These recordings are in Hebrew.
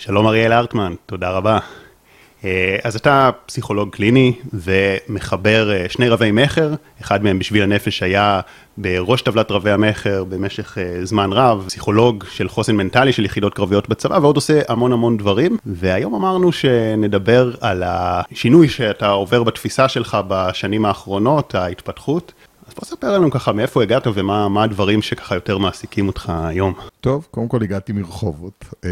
שלום אריאל ארטמן, תודה רבה. אה, אז אתה פסיכולוג קליני ומחבר אה, שני רבי מכר, אחד מהם בשביל הנפש היה בראש טבלת רבי המכר במשך אה, זמן רב, פסיכולוג של חוסן מנטלי של יחידות קרביות בצבא ועוד עושה המון המון דברים, והיום אמרנו שנדבר על השינוי שאתה עובר בתפיסה שלך בשנים האחרונות, ההתפתחות. אז בוא ספר לנו ככה מאיפה הגעת ומה הדברים שככה יותר מעסיקים אותך היום. טוב, קודם כל הגעתי מרחובות, אה,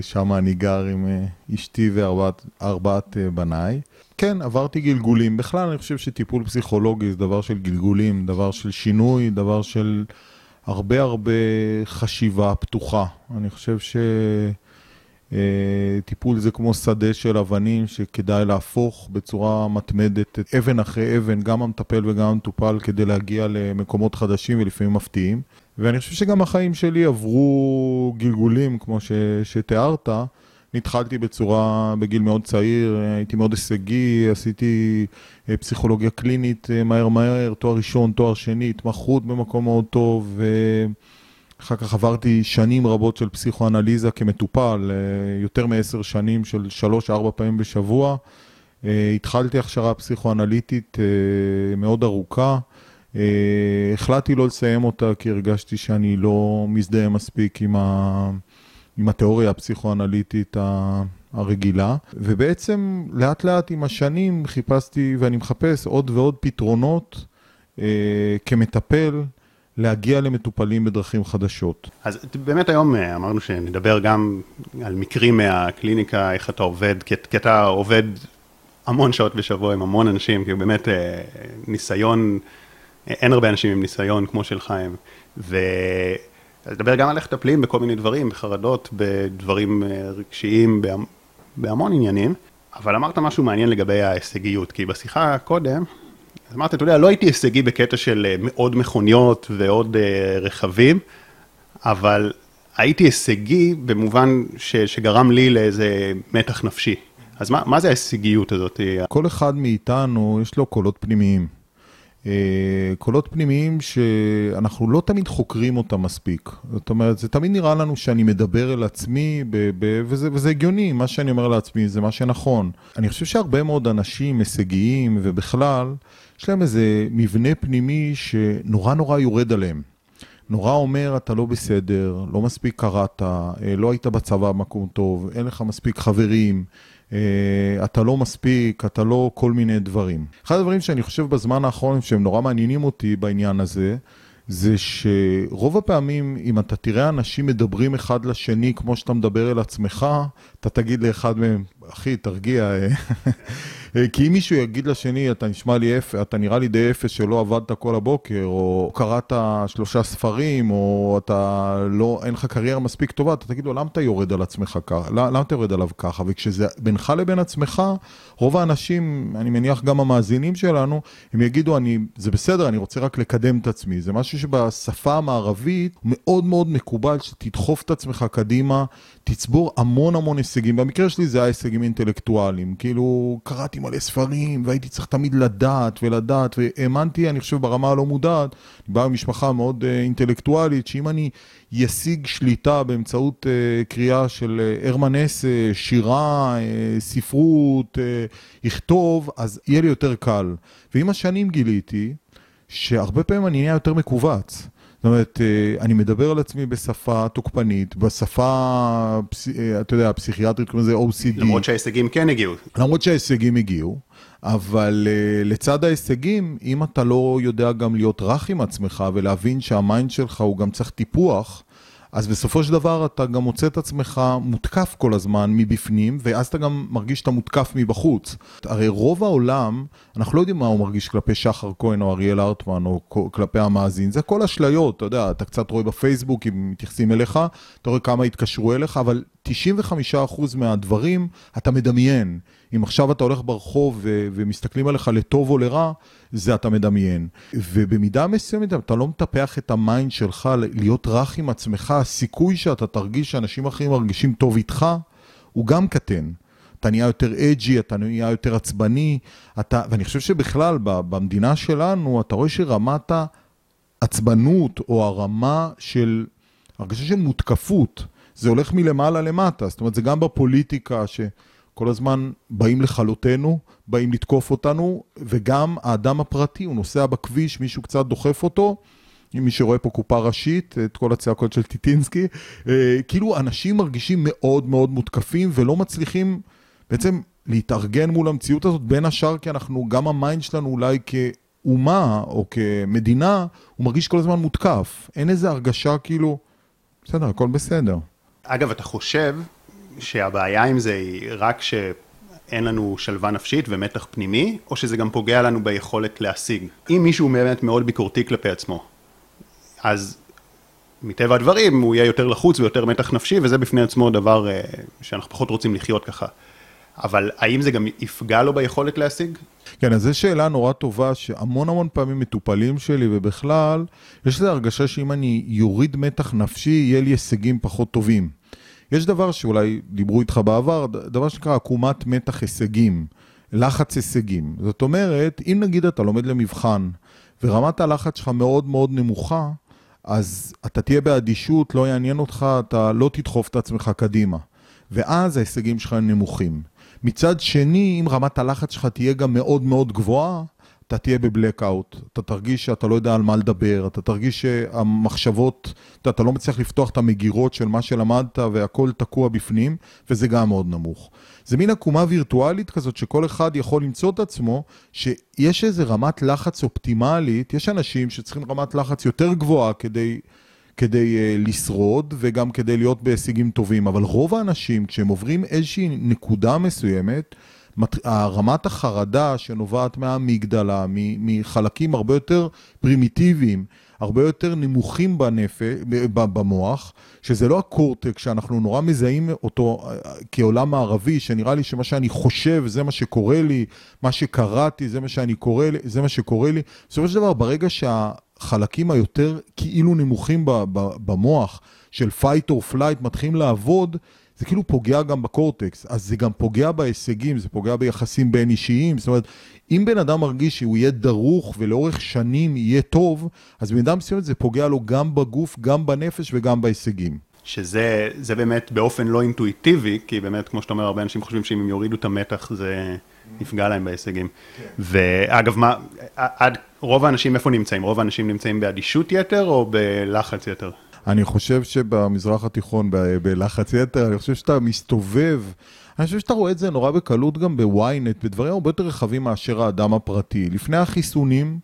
שם אני גר עם אה, אשתי וארבעת אה, בניי. כן, עברתי גלגולים. בכלל, אני חושב שטיפול פסיכולוגי זה דבר של גלגולים, דבר של שינוי, דבר של הרבה הרבה חשיבה פתוחה. אני חושב ש... טיפול זה כמו שדה של אבנים שכדאי להפוך בצורה מתמדת, אבן אחרי אבן, גם המטפל וגם המטופל, כדי להגיע למקומות חדשים ולפעמים מפתיעים. ואני חושב שגם החיים שלי עברו גלגולים, כמו ש, שתיארת. התחלתי בצורה, בגיל מאוד צעיר, הייתי מאוד הישגי, עשיתי אה, פסיכולוגיה קלינית אה, מהר מהר, תואר ראשון, תואר שני, התמחות במקום מאוד טוב, ואחר כך עברתי שנים רבות של פסיכואנליזה כמטופל, אה, יותר מעשר שנים של שלוש-ארבע פעמים בשבוע. התחלתי הכשרה פסיכואנליטית מאוד ארוכה. אה, החלטתי לא לסיים אותה כי הרגשתי שאני לא מזדהה מספיק עם, ה... עם התיאוריה הפסיכואנליטית הרגילה, ובעצם לאט לאט עם השנים חיפשתי ואני מחפש עוד ועוד פתרונות אה, כמטפל. להגיע למטופלים בדרכים חדשות. אז באמת היום אה, אמרנו שנדבר גם על מקרים מהקליניקה, איך אתה עובד, כי, אתה עובד המון שעות בשבוע עם המון אנשים, כי באמת אה, ניסיון אין הרבה אנשים עם ניסיון כמו שלך הם. ולדבר גם על איך מטפלים בכל מיני דברים, בחרדות, בדברים אה, רגשיים, בהמון עניינים. אבל אמרת משהו מעניין לגבי ההישגיות, כי בשיחה קודם, אמרת, אתה יודע, לא הייתי הישגי בקטע של אה, מאוד מכוניות ועוד אה, רכבים, אבל הייתי הישגי במובן ש, שגרם לי לאיזה מתח נפשי. אז מה, מה זה ההישגיות הזאת? כל אחד מאיתנו יש לו קולות פנימיים. אה, קולות פנימיים שאנחנו לא תמיד חוקרים אותם מספיק. זאת אומרת, זה תמיד נראה לנו שאני מדבר אל עצמי, ב- ב- וזה, וזה הגיוני, מה שאני אומר לעצמי זה מה שנכון. אני חושב שהרבה מאוד אנשים הישגיים ובכלל, יש להם איזה מבנה פנימי שנורא נורא יורד עליהם. נורא אומר, אתה לא בסדר, לא מספיק קראת, אה, לא היית בצבא במקום טוב, אין לך מספיק חברים. אה, אתה לא מספיק, אתה לא כל מיני דברים. אחד הדברים שאני חושב בזמן האחרון שהם נורא מעניינים אותי בעניין הזה, זה שרוב הפעמים, אם אתה תראה אנשים מדברים אחד לשני כמו שאתה מדבר אל עצמך, אתה תגיד לאחד מהם, אחי, תרגיע. אה. כי אם מישהו יגיד לשני, אתה נשמע לי אפס, אתה נראה לי די אפס שלא עבדת כל הבוקר, או קראת שלושה ספרים, או אתה לא, אין לך קריירה מספיק טובה, אתה תגיד לו, למה אתה יורד על עצמך ככה? למה אתה יורד עליו ככה? וכשזה בינך לבין עצמך, רוב האנשים, אני מניח גם המאזינים שלנו, הם יגידו, אני, זה בסדר, אני רוצה רק לקדם את עצמי. זה משהו שבשפה המערבית מאוד מאוד מקובל שתדחוף את עצמך קדימה, תצבור המון המון הישגים. במקרה שלי זה היה הישגים אינטלקטואליים. כאילו, קראתי מלא ספרים, והייתי צריך תמיד לדעת ולדעת, והאמנתי, אני חושב, ברמה הלא מודעת, אני בא ממשפחה מאוד uh, אינטלקטואלית, שאם אני אשיג שליטה באמצעות uh, קריאה של uh, הרמן אסה, שירה, ספרות, יכתוב, אז יהיה לי יותר קל. ועם השנים גיליתי שהרבה פעמים אני נהיה יותר מכווץ. זאת אומרת, אה, אני מדבר על עצמי בשפה תוקפנית, בשפה, אה, אתה יודע, הפסיכיאטרית, כמו זה OCD. למרות שההישגים כן הגיעו. למרות שההישגים הגיעו, אבל אה, לצד ההישגים, אם אתה לא יודע גם להיות רך עם עצמך ולהבין שהמיינד שלך הוא גם צריך טיפוח, אז בסופו של דבר אתה גם מוצא את עצמך מותקף כל הזמן מבפנים, ואז אתה גם מרגיש שאתה מותקף מבחוץ. הרי רוב העולם, אנחנו לא יודעים מה הוא מרגיש כלפי שחר כהן או אריאל ארטמן או כלפי המאזין, זה הכל אשליות, אתה יודע, אתה קצת רואה בפייסבוק אם מתייחסים אליך, אתה רואה כמה התקשרו אליך, אבל 95% מהדברים אתה מדמיין. אם עכשיו אתה הולך ברחוב ו- ומסתכלים עליך לטוב או לרע, זה אתה מדמיין. ובמידה מסוימת אתה לא מטפח את ה mind שלך להיות רך עם עצמך, הסיכוי שאתה תרגיש שאנשים אחרים מרגישים טוב איתך, הוא גם קטן. אתה נהיה יותר edgy, אתה נהיה יותר עצבני, אתה, ואני חושב שבכלל במדינה שלנו, אתה רואה שרמת העצבנות או הרמה של, הרגשה של מותקפות, זה הולך מלמעלה למטה, זאת אומרת, זה גם בפוליטיקה, שכל הזמן באים לכלותנו, באים לתקוף אותנו, וגם האדם הפרטי, הוא נוסע בכביש, מישהו קצת דוחף אותו, אם מי שרואה פה קופה ראשית, את כל הצעקות של טיטינסקי, אה, כאילו אנשים מרגישים מאוד מאוד מותקפים ולא מצליחים בעצם להתארגן מול המציאות הזאת, בין השאר כי אנחנו, גם ה mind שלנו אולי כאומה או כמדינה, הוא מרגיש כל הזמן מותקף. אין איזו הרגשה כאילו, בסדר, הכל בסדר. אגב, אתה חושב שהבעיה עם זה היא רק שאין לנו שלווה נפשית ומתח פנימי, או שזה גם פוגע לנו ביכולת להשיג? אם מישהו באמת מאוד ביקורתי כלפי עצמו, אז מטבע הדברים הוא יהיה יותר לחוץ ויותר מתח נפשי, וזה בפני עצמו דבר אה, שאנחנו פחות רוצים לחיות ככה. אבל האם זה גם יפגע לו ביכולת להשיג? כן, אז זו שאלה נורא טובה, שהמון המון פעמים מטופלים שלי, ובכלל, יש לי הרגשה שאם אני יוריד מתח נפשי, יהיה לי הישגים פחות טובים. יש דבר שאולי דיברו איתך בעבר, דבר שנקרא עקומת מתח הישגים, לחץ הישגים. זאת אומרת, אם נגיד אתה לומד למבחן, ורמת הלחץ שלך מאוד מאוד נמוכה, אז אתה תהיה באדישות, לא יעניין אותך, אתה לא תדחוף את עצמך קדימה. ואז ההישגים שלך נמוכים. מצד שני, אם רמת הלחץ שלך תהיה גם מאוד מאוד גבוהה, אתה תהיה בבלקאוט, אתה תרגיש שאתה לא יודע על מה לדבר, אתה תרגיש שהמחשבות, אתה, אתה לא מצליח לפתוח את המגירות של מה שלמדת והכל תקוע בפנים, וזה גם מאוד נמוך. זה מין עקומה וירטואלית כזאת שכל אחד יכול למצוא את עצמו, שיש איזה רמת לחץ אופטימלית, יש אנשים שצריכים רמת לחץ יותר גבוהה כדי... כדי uh, לשרוד וגם כדי להיות בהישגים טובים, אבל רוב האנשים, כשהם עוברים איזושהי נקודה מסוימת, רמת החרדה שנובעת מהמגדלה, מחלקים הרבה יותר פרימיטיביים, הרבה יותר נמוכים בנפש, במוח, שזה לא הקורטק שאנחנו נורא מזהים אותו אה, כעולם מערבי, שנראה לי שמה שאני חושב זה מה שקורה לי, מה שקראתי זה מה שאני קורא, זה מה שקורה לי. בסופו של דבר, ברגע שהחלקים היותר כאילו נמוכים במוח של fight or flight מתחילים לעבוד, זה כאילו פוגע גם בקורטקס, אז זה גם פוגע בהישגים, זה פוגע ביחסים בין אישיים, זאת אומרת, אם בן אדם מרגיש שהוא יהיה דרוך ולאורך שנים יהיה טוב, אז במידה מסוימת זה פוגע לו גם בגוף, גם בנפש וגם בהישגים. שזה באמת באופן לא אינטואיטיבי, כי באמת, כמו שאתה אומר, הרבה אנשים חושבים שאם הם יורידו את המתח זה יפגע להם בהישגים. כן. ואגב, מה, עד, רוב האנשים איפה נמצאים? רוב האנשים נמצאים באדישות יתר או בלחץ יתר? אני חושב שבמזרח התיכון, בלחץ יתר, אני חושב שאתה מסתובב, אני חושב שאתה רואה את זה נורא בקלות גם בוויינט, בדברים הרבה יותר רחבים מאשר האדם הפרטי. לפני החיסונים,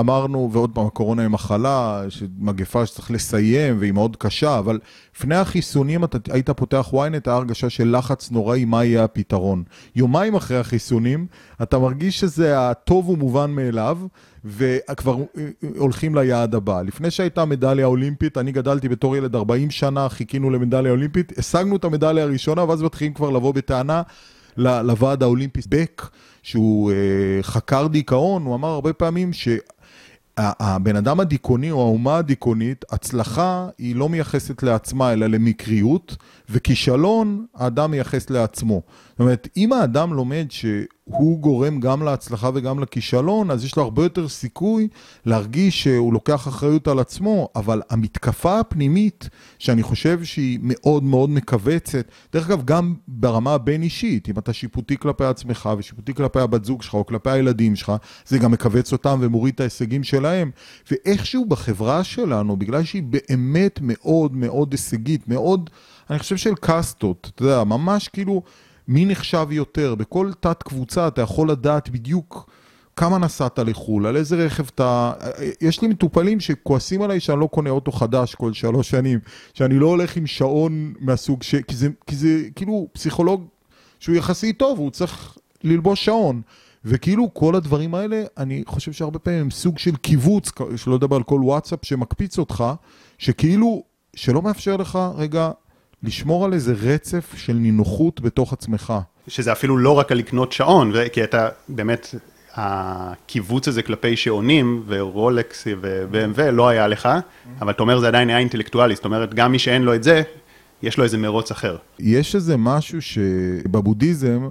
אמרנו, ועוד פעם, הקורונה היא מחלה, מגפה שצריך לסיים והיא מאוד קשה, אבל לפני החיסונים אתה היית פותח ynet, היה הרגשה של לחץ נוראי, מה יהיה הפתרון. יומיים אחרי החיסונים, אתה מרגיש שזה הטוב ומובן מאליו, וכבר אה, אה, הולכים ליעד הבא. לפני שהייתה מדליה אולימפית, אני גדלתי בתור ילד 40 שנה, חיכינו למדליה אולימפית, השגנו את המדליה הראשונה, ואז מתחילים כבר לבוא בטענה לוועד האולימפי בק. שהוא אה, חקר דיכאון, הוא אמר הרבה פעמים שהבן אדם הדיכאוני או האומה הדיכאונית, הצלחה היא לא מייחסת לעצמה אלא למקריות, וכישלון האדם מייחס לעצמו. זאת אומרת, אם האדם לומד שהוא גורם גם להצלחה וגם לכישלון, אז יש לו הרבה יותר סיכוי להרגיש שהוא לוקח אחריות על עצמו, אבל המתקפה הפנימית, שאני חושב שהיא מאוד מאוד מכווצת, דרך אגב, גם ברמה הבין-אישית, אם אתה שיפוטי כלפי עצמך ושיפוטי כלפי הבת זוג שלך או כלפי הילדים שלך, זה גם מכווץ אותם ומוריד את ההישגים שלהם. ואיכשהו בחברה שלנו, בגלל שהיא באמת מאוד מאוד הישגית, מאוד, אני חושב של קאסטות, אתה יודע, ממש כאילו... מי נחשב יותר. בכל תת קבוצה אתה יכול לדעת בדיוק כמה נסעת לחו"ל, על איזה רכב אתה... יש לי מטופלים שכועסים עליי שאני לא קונה אוטו חדש כל שלוש שנים, שאני לא הולך עם שעון מהסוג ש... כי זה, כי זה כאילו פסיכולוג שהוא יחסית טוב, הוא צריך ללבוש שעון. וכאילו כל הדברים האלה, אני חושב שהרבה פעמים הם סוג של קיבוץ, שלא לדבר על כל וואטסאפ שמקפיץ אותך, שכאילו, שלא מאפשר לך רגע לשמור על איזה רצף של נינוחות בתוך עצמך. שזה אפילו לא רק על לקנות שעון, כי אתה באמת, הקיבוץ הזה כלפי שעונים, ורולקס ו-BMW לא היה לך, אבל אתה אומר זה עדיין היה אינטלקטואלי, זאת אומרת, גם מי שאין לו את זה, יש לו איזה מרוץ אחר. יש איזה משהו שבבודהיזם,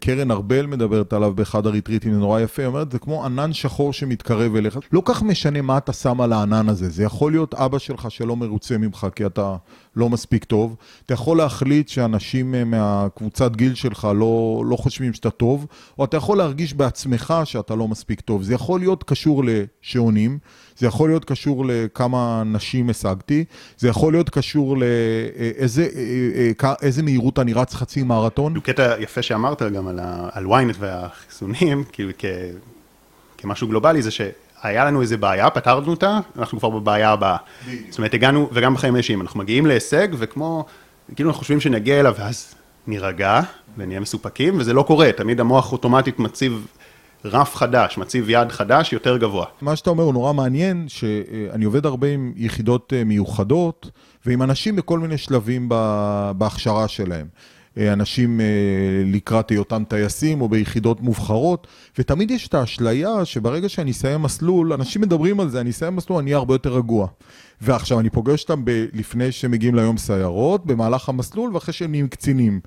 קרן ארבל מדברת עליו באחד הריטריטים, זה נורא יפה, היא אומרת, זה כמו ענן שחור שמתקרב אליך. לא כך משנה מה אתה שם על הענן הזה, זה יכול להיות אבא שלך שלא מרוצה ממך כי אתה לא מספיק טוב. אתה יכול להחליט שאנשים מהקבוצת גיל שלך לא, לא חושבים שאתה טוב, או אתה יכול להרגיש בעצמך שאתה לא מספיק טוב. זה יכול להיות קשור לשעונים. זה יכול להיות קשור לכמה נשים השגתי, זה יכול להיות קשור לאיזה אה, אה, אה, מהירות אני רץ חצי מרתון. הוא קטע יפה שאמרת גם על, על ynet והחיסונים, כאילו כ, כמשהו גלובלי, זה שהיה לנו איזה בעיה, פתרנו אותה, אנחנו כבר בבעיה הבאה. זאת אומרת, הגענו, וגם בחיים האישיים, אנחנו מגיעים להישג, וכמו, כאילו אנחנו חושבים שנגיע אליו, ואז נירגע ונהיה מסופקים, וזה לא קורה, תמיד המוח אוטומטית מציב רף חדש, מציב יעד חדש יותר גבוה. מה שאתה אומר הוא נורא מעניין, שאני עובד הרבה עם יחידות אה, מיוחדות ועם אנשים בכל מיני שלבים בהכשרה שלהם. אה, אנשים אה, לקראת היותם טייסים או ביחידות מובחרות, ותמיד יש את האשליה שברגע שאני אסיים מסלול, אנשים מדברים על זה, אני אסיים מסלול, אני אהיה הרבה יותר רגוע. ועכשיו אני פוגש אותם ב- לפני שמגיעים ליום סיירות, במהלך המסלול ואחרי שהם נהיים קצינים.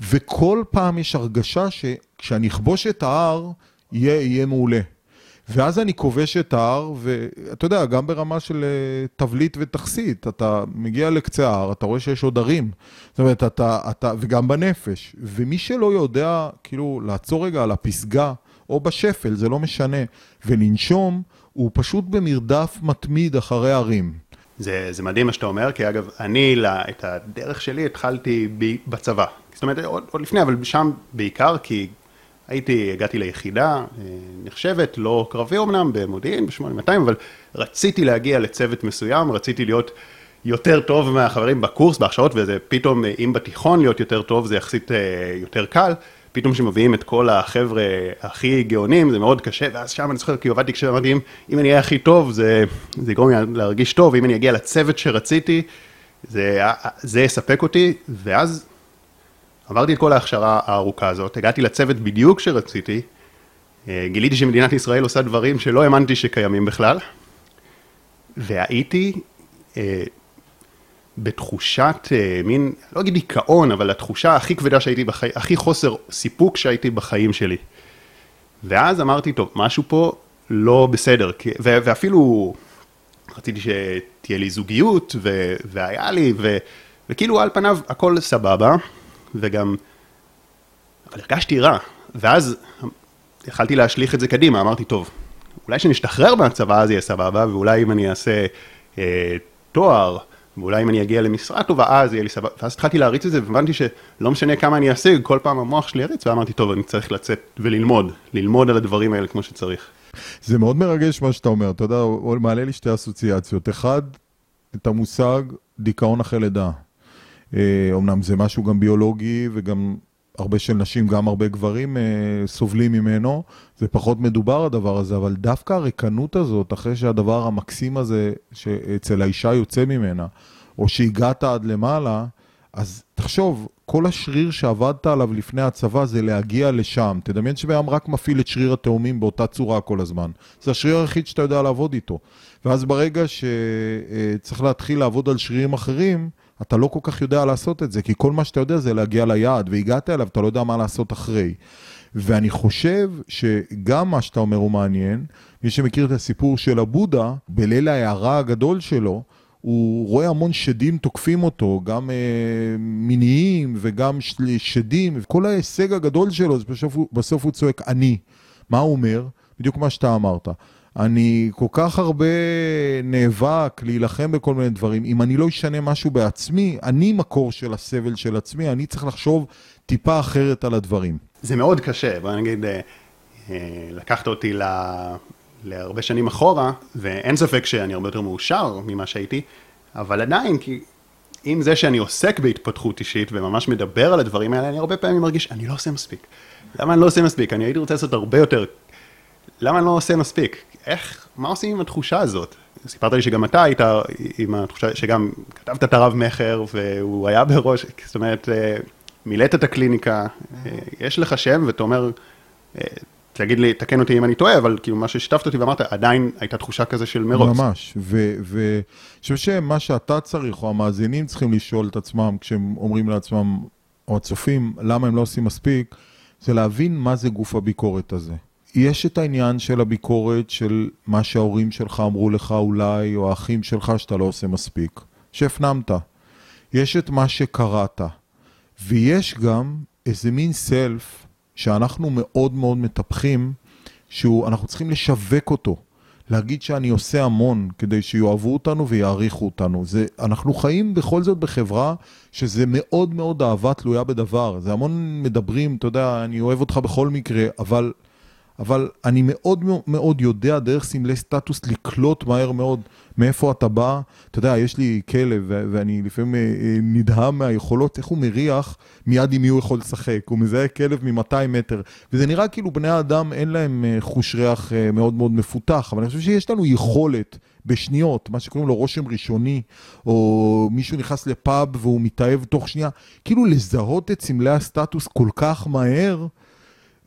וכל פעם יש הרגשה שכשאני אכבוש את ההר, יהיה, יהיה מעולה. ואז אני כובש את ההר, ואתה יודע, גם ברמה של אה, תבליט ותכסית, אתה מגיע לקצה ההר, אתה רואה שיש עוד הרים. זאת אומרת, אתה, אתה, וגם בנפש. ומי שלא יודע, כאילו, לעצור רגע על הפסגה, או בשפל, זה לא משנה, ולנשום, הוא פשוט במרדף מתמיד אחרי הרים. זה, זה מדהים מה שאתה אומר, כי אגב, אני, את הדרך שלי התחלתי בצבא. זאת אומרת, עוד, עוד לפני, אבל שם בעיקר, כי הייתי, הגעתי ליחידה אה, נחשבת, לא קרבי אמנם, במודיעין, ב-8200, אבל רציתי להגיע לצוות מסוים, רציתי להיות יותר טוב מהחברים בקורס, בהכשרות, וזה פתאום, אה, אם בתיכון להיות יותר טוב, זה יחסית אה, יותר קל. פתאום שמביאים את כל החבר'ה הכי גאונים, זה מאוד קשה, ואז שם אני זוכר, כי עבדתי כשאמרתי, אם, אם אני אהיה הכי טוב, זה, זה יגרום לי להרגיש טוב, ואם אני אגיע לצוות שרציתי, זה, זה יספק אותי, ואז עברתי את כל ההכשרה הארוכה הזאת, הגעתי לצוות בדיוק שרציתי, אה, גיליתי שמדינת ישראל עושה דברים שלא האמנתי שקיימים בכלל, והייתי אה, בתחושת אה, מין, לא אגיד דיכאון, אבל התחושה הכי כבדה שהייתי בחיים, הכי חוסר סיפוק שהייתי בחיים שלי. ואז אמרתי, טוב, משהו פה לא בסדר, ו- ואפילו רציתי שתהיה לי זוגיות, ו- והיה לי, ו- וכאילו על פניו הכל סבבה. וגם, אבל הרגשתי רע, ואז יכלתי להשליך את זה קדימה, אמרתי, טוב, אולי כשנשתחרר מהצבא אז יהיה סבבה, ואולי אם אני אעשה אה, תואר, ואולי אם אני אגיע למשרה טובה, אז יהיה לי סבבה, ואז התחלתי להריץ את זה, והבנתי שלא משנה כמה אני אשיג, כל פעם המוח שלי יריץ, ואמרתי, טוב, אני צריך לצאת וללמוד, ללמוד על הדברים האלה כמו שצריך. זה מאוד מרגש מה שאתה אומר, אתה יודע, מעלה לי שתי אסוציאציות. אחד, את המושג דיכאון אחרי לידה. אומנם אה, זה משהו גם ביולוגי וגם הרבה של נשים, גם הרבה גברים אה, סובלים ממנו, זה פחות מדובר הדבר הזה, אבל דווקא הריקנות הזאת, אחרי שהדבר המקסים הזה שאצל האישה יוצא ממנה, או שהגעת עד למעלה, אז תחשוב, כל השריר שעבדת עליו לפני הצבא זה להגיע לשם. תדמיין שבן רק מפעיל את שריר התאומים באותה צורה כל הזמן. זה השריר היחיד שאתה יודע לעבוד איתו. ואז ברגע שצריך להתחיל לעבוד על שרירים אחרים, אתה לא כל כך יודע לעשות את זה, כי כל מה שאתה יודע זה להגיע ליעד, והגעת אליו, אתה לא יודע מה לעשות אחרי. ואני חושב שגם מה שאתה אומר הוא מעניין. מי שמכיר את הסיפור של הבודה, בליל ההערה הגדול שלו, הוא רואה המון שדים תוקפים אותו, גם אה, מיניים וגם שדים, כל ההישג הגדול שלו, בסוף, בסוף הוא צועק אני. מה הוא אומר? בדיוק מה שאתה אמרת. אני כל כך הרבה נאבק להילחם בכל מיני דברים. אם אני לא אשנה משהו בעצמי, אני מקור של הסבל של עצמי, אני צריך לחשוב טיפה אחרת על הדברים. זה מאוד קשה, בוא נגיד, אה, אה, לקחת אותי ל... להרבה שנים אחורה, ואין ספק שאני הרבה יותר מאושר ממה שהייתי, אבל עדיין, כי עם זה שאני עוסק בהתפתחות אישית וממש מדבר על הדברים האלה, אני הרבה פעמים מרגיש, אני לא עושה מספיק. למה אני לא עושה מספיק? אני הייתי רוצה לעשות הרבה יותר. למה אני לא עושה מספיק? איך, מה עושים עם התחושה הזאת? סיפרת לי שגם אתה היית עם התחושה, שגם כתבת את הרב מכר והוא היה בראש, זאת אומרת, אה, מילאת את הקליניקה, אה, יש לך שם ואתה אומר, אה, תגיד לי, תקן אותי אם אני טועה, אבל כאילו מה ששיתפת אותי ואמרת, עדיין הייתה תחושה כזה של מרוץ. ממש, ואני חושב שמה שאתה צריך, או המאזינים צריכים לשאול את עצמם, כשהם אומרים לעצמם, או הצופים, למה הם לא עושים מספיק, זה להבין מה זה גוף הביקורת הזה. יש את העניין של הביקורת של מה שההורים שלך אמרו לך אולי, או האחים שלך שאתה לא עושה מספיק, שהפנמת. יש את מה שקראת, ויש גם איזה מין סלף שאנחנו מאוד מאוד מטפחים, שאנחנו צריכים לשווק אותו. להגיד שאני עושה המון כדי שיאהבו אותנו ויעריכו אותנו. זה, אנחנו חיים בכל זאת בחברה שזה מאוד מאוד אהבה תלויה בדבר. זה המון מדברים, אתה יודע, אני אוהב אותך בכל מקרה, אבל אבל אני מאוד מאוד יודע דרך סמלי סטטוס לקלוט מהר מאוד מאיפה אתה בא. אתה יודע, יש לי כלב ואני לפעמים אה, אה, נדהם מהיכולות, איך הוא מריח מיד עם מי הוא יכול לשחק. הוא מזהה כלב מ-200 מטר. וזה נראה כאילו בני האדם אין להם אה, חוש ריח מאוד מאוד מפותח, אבל אני חושב שיש לנו יכולת בשניות, מה שקוראים לו רושם ראשוני, או מישהו נכנס לפאב והוא מתאהב תוך שנייה, כאילו לזהות את סמלי הסטטוס כל כך מהר.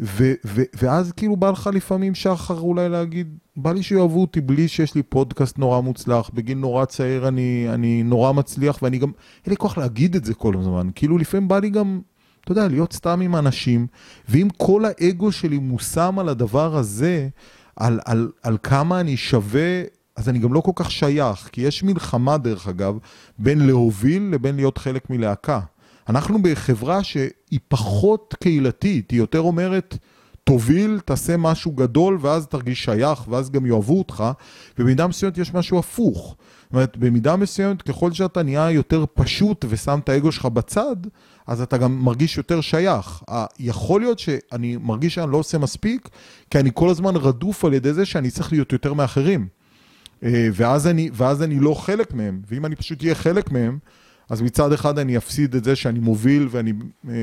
ו- ו- ואז כאילו בא לך לפעמים שחר אולי להגיד, בא לי שיאהבו אותי בלי שיש לי פודקאסט נורא מוצלח, בגיל נורא צעיר אני, אני נורא מצליח, ואני גם, אין לי כוח להגיד את זה כל הזמן, כאילו לפעמים בא לי גם, אתה יודע, להיות סתם עם אנשים, ואם כל האגו שלי מושם על הדבר הזה, על, על, על כמה אני שווה, אז אני גם לא כל כך שייך, כי יש מלחמה דרך אגב, בין להוביל לבין להיות חלק מלהקה. אנחנו בחברה שהיא פחות קהילתית, היא יותר אומרת, תוביל, תעשה משהו גדול, ואז תרגיש שייך, ואז גם יאהבו אותך, ובמידה מסוימת יש משהו הפוך. זאת אומרת, במידה מסוימת, ככל שאתה נהיה יותר פשוט ושם את האגו שלך בצד, אז אתה גם מרגיש יותר שייך. יכול להיות שאני מרגיש שאני לא עושה מספיק, כי אני כל הזמן רדוף על ידי זה שאני צריך להיות יותר מאחרים. אה, ואז אני, ואז אני לא חלק מהם, ואם אני פשוט אהיה חלק מהם, אז מצד אחד אני אפסיד את זה שאני מוביל ואני אה,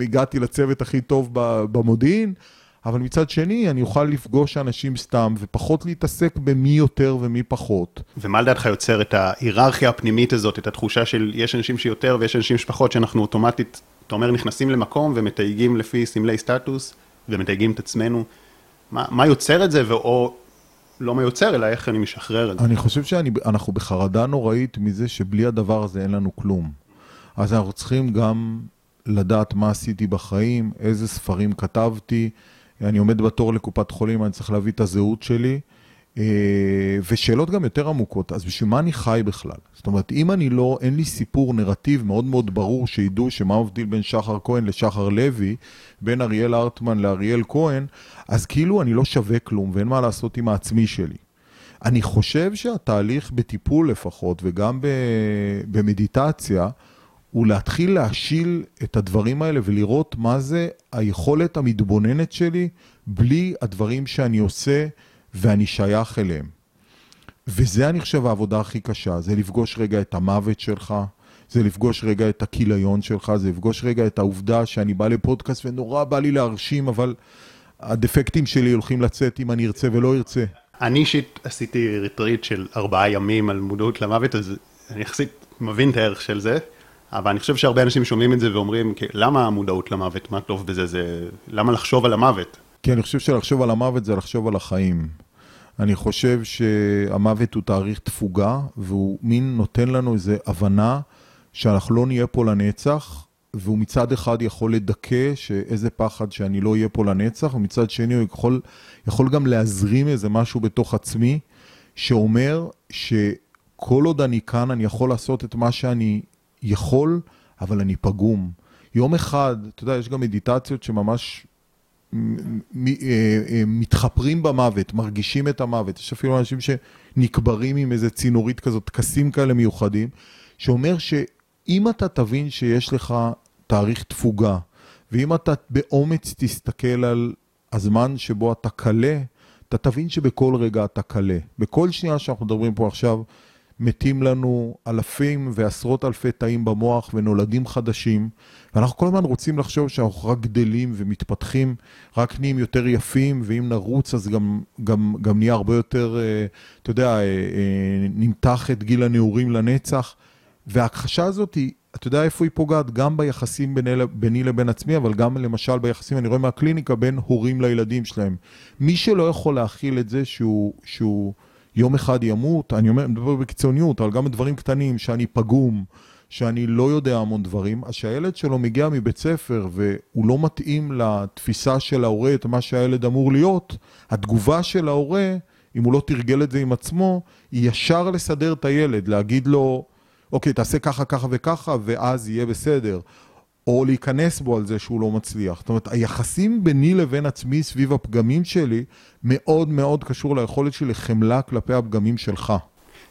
הגעתי לצוות הכי טוב במודיעין, אבל מצד שני אני אוכל לפגוש אנשים סתם ופחות להתעסק במי יותר ומי פחות. ומה לדעתך יוצר את ההיררכיה הפנימית הזאת, את התחושה של יש אנשים שיותר ויש אנשים שפחות, שאנחנו אוטומטית, אתה אומר, נכנסים למקום ומתייגים לפי סמלי סטטוס ומתייגים את עצמנו. מה, מה יוצר את זה, ואו לא מה יוצר, אלא איך אני משחרר את זה. אני חושב שאנחנו בחרדה נוראית מזה שבלי הדבר הזה אין לנו כלום. אז אנחנו צריכים גם לדעת מה עשיתי בחיים, איזה ספרים כתבתי. אני עומד בתור לקופת חולים, אני צריך להביא את הזהות שלי. אה, ושאלות גם יותר עמוקות, אז בשביל מה אני חי בכלל? זאת אומרת, אם אני לא, אין לי סיפור, נרטיב מאוד מאוד ברור שידעו שמה מבדיל בין שחר כהן לשחר לוי, בין אריאל ארטמן לאריאל כהן, אז כאילו אני לא שווה כלום ואין מה לעשות עם העצמי שלי. אני חושב שהתהליך בטיפול לפחות, וגם במדיטציה, הוא להתחיל להשיל את הדברים האלה ולראות מה זה היכולת המתבוננת שלי בלי הדברים שאני עושה. ואני שייך אליהם. וזה, אני חושב, העבודה הכי קשה, זה לפגוש רגע את המוות שלך, זה לפגוש רגע את הכיליון שלך, זה לפגוש רגע את העובדה שאני בא לפודקאסט ונורא בא לי להרשים, אבל הדפקטים שלי הולכים לצאת אם אני ארצה ולא ארצה. אני אישית עשיתי ריטריט של ארבעה ימים על מודעות למוות, אז אני יחסית מבין את הערך של זה, אבל אני חושב שהרבה אנשים שומעים את זה ואומרים, למה המודעות למוות, מה טוב בזה, זה... למה לחשוב על המוות? כי אני חושב שלחשוב על המוות זה לחשוב על החיים. אני חושב שהמוות הוא תאריך תפוגה, והוא מין נותן לנו איזו הבנה שאנחנו לא נהיה פה לנצח, והוא מצד אחד יכול לדכא שאיזה פחד שאני לא אהיה פה לנצח, ומצד שני הוא יכול, יכול גם להזרים איזה משהו בתוך עצמי, שאומר שכל עוד אני כאן אני יכול לעשות את מה שאני יכול, אבל אני פגום. יום אחד, אתה יודע, יש גם מדיטציות שממש מתחפרים במוות, מרגישים את המוות. יש אפילו אנשים שנקברים עם איזה צינורית כזאת, טקסים כאלה מיוחדים, שאומר שאם אתה תבין שיש לך תאריך תפוגה, ואם אתה באומץ תסתכל על הזמן שבו אתה קלה, אתה תבין שבכל רגע אתה קלה. בכל שנייה שאנחנו מדברים פה עכשיו, מתים לנו אלפים ועשרות אלפי תאים במוח ונולדים חדשים, ואנחנו כל הזמן רוצים לחשוב שאנחנו רק גדלים ומתפתחים, רק נהיים יותר יפים, ואם נרוץ אז גם, גם, גם נהיה הרבה יותר, אה, אתה יודע, אה, אה, נמתח את גיל הנעורים לנצח. וההכחשה הזאת היא, אתה יודע איפה היא פוגעת? גם ביחסים ביני, ביני לבין עצמי, אבל גם למשל ביחסים, אני רואה מהקליניקה, בין הורים לילדים שלהם. מי שלא יכול להכיל את זה שהוא... שהוא יום אחד ימות, אני אומר, מדבר בקיצוניות, אבל גם בדברים קטנים, שאני פגום, שאני לא יודע המון דברים, אז שהילד שלו מגיע מבית ספר והוא לא מתאים לתפיסה של ההורה, את מה שהילד אמור להיות, התגובה של ההורה, אם הוא לא תרגל את זה עם עצמו, היא ישר לסדר את הילד, להגיד לו, אוקיי, תעשה ככה, ככה וככה, ואז יהיה בסדר. או להיכנס בו על זה שהוא לא מצליח. זאת אומרת, היחסים ביני לבין עצמי סביב הפגמים שלי, מאוד מאוד קשור ליכולת שלי לחמלה כלפי הפגמים שלך.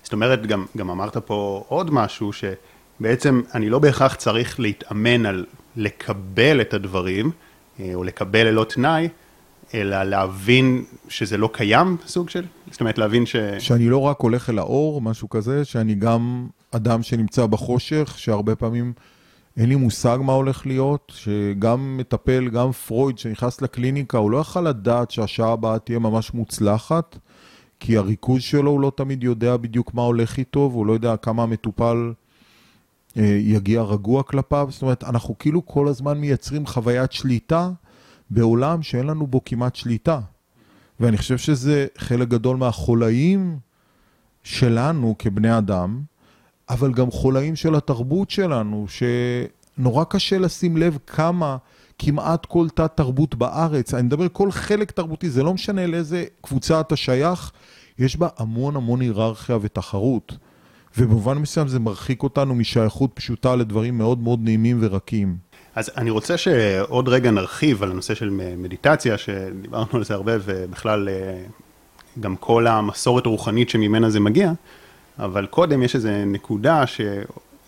זאת אומרת, גם, גם אמרת פה עוד משהו, שבעצם אני לא בהכרח צריך להתאמן על לקבל את הדברים, אה, או לקבל ללא תנאי, אלא להבין שזה לא קיים, סוג של? זאת אומרת, להבין ש... שאני לא רק הולך אל האור, משהו כזה, שאני גם אדם שנמצא בחושך, שהרבה פעמים אין לי מושג מה הולך להיות, שגם מטפל, גם פרויד שנכנס לקליניקה, הוא לא יכל לדעת שהשעה הבאה תהיה ממש מוצלחת, כי הריכוז שלו הוא לא תמיד יודע בדיוק מה הולך איתו, והוא לא יודע כמה המטופל אה, יגיע רגוע כלפיו. זאת אומרת, אנחנו כאילו כל הזמן מייצרים חוויית שליטה בעולם שאין לנו בו כמעט שליטה. ואני חושב שזה חלק גדול מהחולאים שלנו כבני אדם, אבל גם חולאים של התרבות שלנו, שנורא קשה לשים לב כמה כמעט כל תת תרבות בארץ, אני מדבר כל חלק תרבותי, זה לא משנה לאיזה קבוצה אתה שייך, יש בה המון המון היררכיה ותחרות. ובמובן מסוים זה מרחיק אותנו משייכות פשוטה לדברים מאוד מאוד נעימים ורקים. אז אני רוצה שעוד רגע נרחיב על הנושא של מדיטציה, שדיברנו על זה הרבה, ובכלל אה, גם כל המסורת הרוחנית שממנה זה מגיע. אבל קודם יש איזו נקודה ש...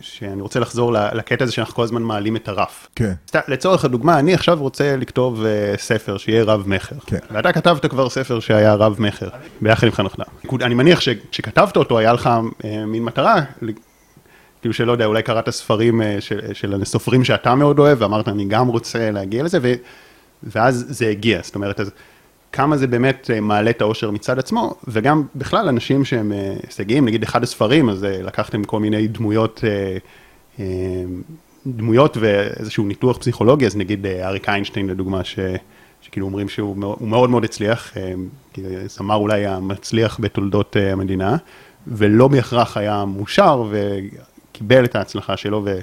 שאני רוצה לחזור לקטע הזה שאנחנו כל הזמן מעלים את הרף. כן. לצורך הדוגמה, אני עכשיו רוצה לכתוב uh, ספר שיהיה רב מכר. כן. ואתה כתבת כבר ספר שהיה רב מכר, ביחד עם חנוך דם. אני מניח שכשכתבת אותו היה לך uh, מין מטרה, כאילו שלא יודע, אולי קראת ספרים uh, של, של הסופרים שאתה מאוד אוהב, ואמרת, אני גם רוצה להגיע לזה, ו... ואז זה הגיע. זאת אומרת, אז... כמה זה באמת אה, מעלה את האושר מצד עצמו, וגם בכלל אנשים שהם אה, הישגיים, נגיד אחד הספרים, אז אה, לקחתם כל מיני דמויות, דמויות ואיזשהו ניתוח פסיכולוגי, אז נגיד אריק איינשטיין לדוגמה, ש, שכאילו אומרים שהוא מאוד מאוד הצליח, זמר אולי המצליח בתולדות המדינה, ולא בהכרח היה מאושר וקיבל את ההצלחה שלו, ו,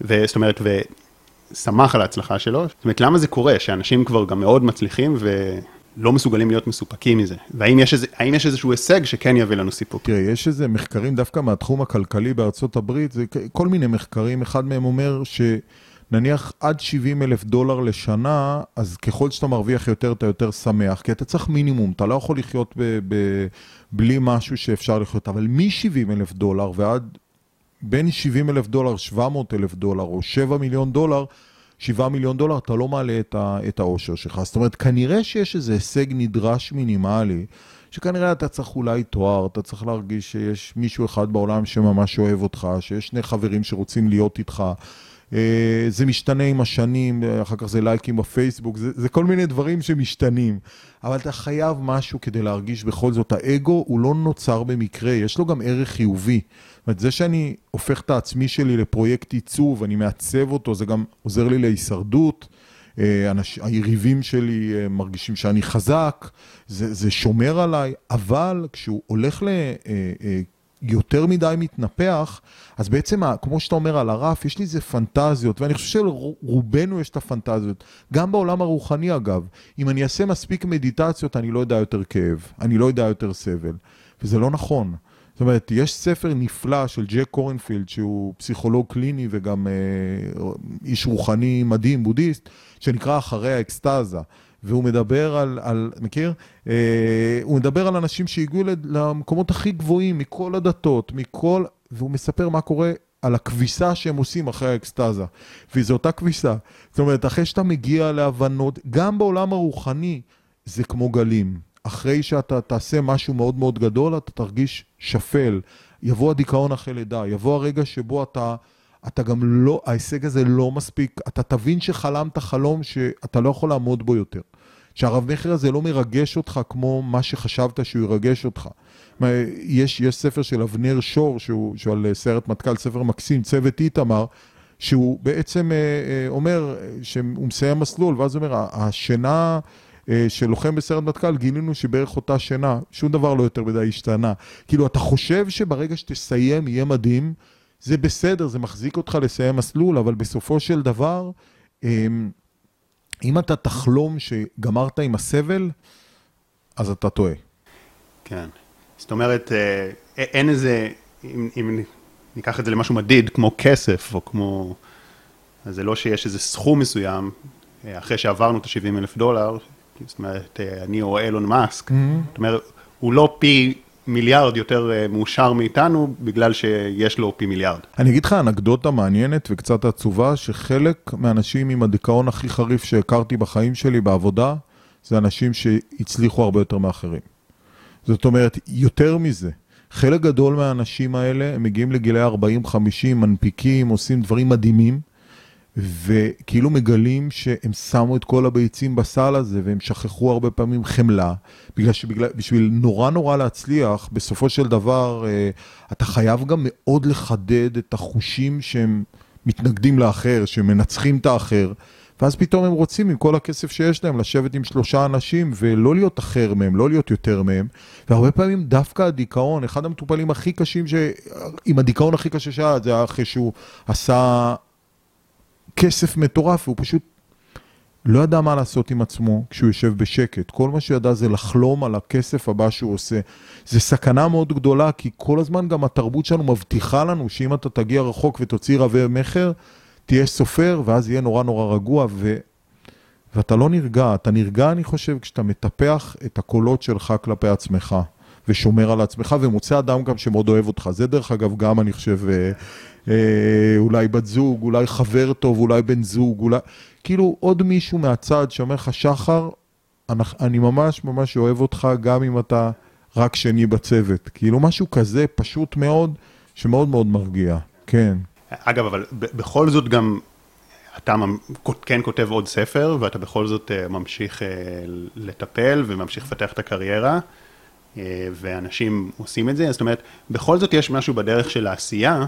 וזאת אומרת, ושמח על ההצלחה שלו. זאת אומרת, למה זה קורה שאנשים כבר גם מאוד מצליחים ו... לא מסוגלים להיות מסופקים מזה? והאם יש, איזה, יש איזשהו הישג שכן יביא לנו סיפוק? תראה, יש איזה מחקרים דווקא מהתחום הכלכלי בארצות הברית, זה כל מיני מחקרים, אחד מהם אומר שנניח עד 70 אלף דולר לשנה, אז ככל שאתה מרוויח יותר, אתה יותר שמח, כי אתה צריך מינימום, אתה לא יכול לחיות ב, ב, בלי משהו שאפשר לחיות, אבל מ-70 אלף דולר ועד בין 70 אלף דולר, 700 אלף דולר או 7 מיליון דולר, 7 מיליון דולר, אתה לא מעלה את, ה, את האושר שלך. זאת אומרת, כנראה שיש איזה הישג נדרש מינימלי, שכנראה אתה צריך אולי תואר, אתה צריך להרגיש שיש מישהו אחד בעולם שממש אוהב אותך, שיש שני חברים שרוצים להיות איתך. אה, זה משתנה עם השנים, אחר כך זה לייקים בפייסבוק, זה, זה כל מיני דברים שמשתנים. אבל אתה חייב משהו כדי להרגיש בכל זאת, האגו הוא לא נוצר במקרה, יש לו גם ערך חיובי. אומרת, זה שאני הופך את העצמי שלי לפרויקט עיצוב, אני מעצב אותו, זה גם עוזר לי להישרדות. אה, אנש, היריבים שלי אה, מרגישים שאני חזק, זה, זה שומר עליי, אבל כשהוא הולך ל... אה, יותר מדי מתנפח, אז בעצם, כמו שאתה אומר על הרף, יש לי איזה פנטזיות, ואני חושב שלרובנו יש את הפנטזיות. גם בעולם הרוחני, אגב. אם אני אעשה מספיק מדיטציות, אני לא יודע יותר כאב, אני לא יודע יותר סבל. וזה לא נכון. זאת אומרת, יש ספר נפלא של ג'ק קורנפילד, שהוא פסיכולוג קליני וגם אה, איש רוחני מדהים, בודהיסט, שנקרא אחרי האקסטזה. והוא מדבר על, על מכיר? אה, הוא מדבר על אנשים שהגיעו למקומות הכי גבוהים מכל הדתות, מכל... והוא מספר מה קורה על הכביסה שהם עושים אחרי האקסטזה. וזו אותה כביסה. זאת אומרת, אחרי שאתה מגיע להבנות, גם בעולם הרוחני זה כמו גלים. אחרי שאתה תעשה משהו מאוד מאוד גדול, אתה תרגיש שפל. יבוא הדיכאון אחרי לידה, יבוא הרגע שבו אתה, אתה גם לא, ההישג הזה לא מספיק, אתה תבין שחלמת חלום שאתה לא יכול לעמוד בו יותר. שהרב מכר הזה לא מרגש אותך כמו מה שחשבת שהוא ירגש אותך. יש, יש ספר של אבנר שור, שהוא, שהוא על סרט מטכ"ל, ספר מקסים, צוות איתמר, שהוא בעצם אה, אה, אומר שהוא מסיים מסלול, ואז הוא אומר, השינה... אה, של לוחם בסרט מטכ"ל, גילינו שבערך אותה שינה, שום דבר לא יותר מדי השתנה. כאילו, אתה חושב שברגע שתסיים יהיה מדהים, זה בסדר, זה מחזיק אותך לסיים מסלול, אבל בסופו של דבר, אמ, אם אתה תחלום שגמרת עם הסבל, אז אתה טועה. כן. זאת אומרת, אה, אין איזה, אם, אם ניקח את זה למשהו מדיד, כמו כסף, או כמו... אז זה לא שיש איזה סכום מסוים, אה, אחרי שעברנו את ה-70 אלף דולר, זאת אומרת, אה, אני או אילון מאסק, mm-hmm. זאת אומרת, הוא לא פי מיליארד יותר מאושר מאיתנו, בגלל שיש לו פי מיליארד. אני אגיד לך אנקדוטה מעניינת וקצת עצובה, שחלק מהאנשים עם הדיכאון הכי חריף שהכרתי בחיים שלי בעבודה, זה אנשים שהצליחו הרבה יותר מאחרים. זאת אומרת, יותר מזה, חלק גדול מהאנשים האלה, הם מגיעים לגילי 40-50, מנפיקים, עושים דברים מדהימים, וכאילו מגלים שהם שמו את כל הביצים בסל הזה, והם שכחו הרבה פעמים חמלה, בגלל שבשביל נורא נורא להצליח, בסופו של דבר, אה, אתה חייב גם מאוד לחדד את החושים שהם מתנגדים לאחר, שמנצחים את האחר. ואז פתאום הם רוצים עם כל הכסף שיש להם לשבת עם שלושה אנשים ולא להיות אחר מהם, לא להיות יותר מהם. והרבה פעמים דווקא הדיכאון, אחד המטופלים הכי קשים, ש... עם הדיכאון הכי קשה שהיה, זה היה אחרי שהוא עשה כסף מטורף, והוא פשוט לא ידע מה לעשות עם עצמו כשהוא יושב בשקט. כל מה שהוא ידע זה לחלום על הכסף הבא שהוא עושה. זה סכנה מאוד גדולה, כי כל הזמן גם התרבות שלנו מבטיחה לנו שאם אתה תגיע רחוק ותוציא רבי מכר, תהיה סופר, ואז יהיה נורא נורא רגוע, ו... ואתה לא נרגע. אתה נרגע, אני חושב, כשאתה מטפח את הקולות שלך כלפי עצמך, ושומר על עצמך, ומוצא אדם גם שמאוד אוהב אותך. זה דרך אגב גם, אני חושב, אה, אולי בת זוג, אולי חבר טוב, אולי בן זוג, אולי... כאילו עוד מישהו מהצד שאומר לך, שחר, אני ממש ממש אוהב אותך, גם אם אתה רק שני בצוות. כאילו משהו כזה פשוט מאוד, שמאוד מאוד מרגיע. כן. אגב, אבל בכל זאת גם, אתה כן כותב עוד ספר, ואתה בכל זאת אה, ממשיך אה, לטפל וממשיך לפתח את הקריירה, אה, ואנשים עושים את זה, זאת אומרת, בכל זאת יש משהו בדרך של העשייה,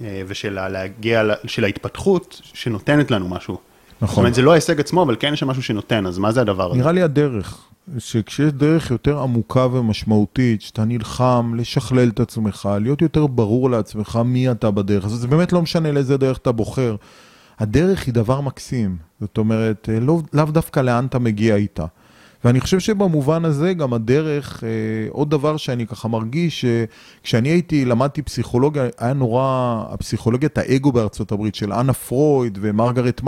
ושל להגיע, של ההתפתחות, שנותנת לנו משהו. נכון. זאת אומרת, זה לא ההישג עצמו, אבל כן יש שם משהו שנותן, אז מה זה הדבר הזה? נראה לי הדרך. שכשיש דרך יותר עמוקה ומשמעותית, שאתה נלחם לשכלל את עצמך, להיות יותר ברור לעצמך מי אתה בדרך הזאת, זה באמת לא משנה לאיזה דרך אתה בוחר. הדרך היא דבר מקסים, זאת אומרת, לא, לאו דווקא לאן אתה מגיע איתה. ואני חושב שבמובן הזה גם הדרך, אה, עוד דבר שאני ככה מרגיש, שכשאני הייתי, למדתי פסיכולוגיה, היה נורא, הפסיכולוגיית האגו בארצות הברית של אנה פרויד ומרגרט,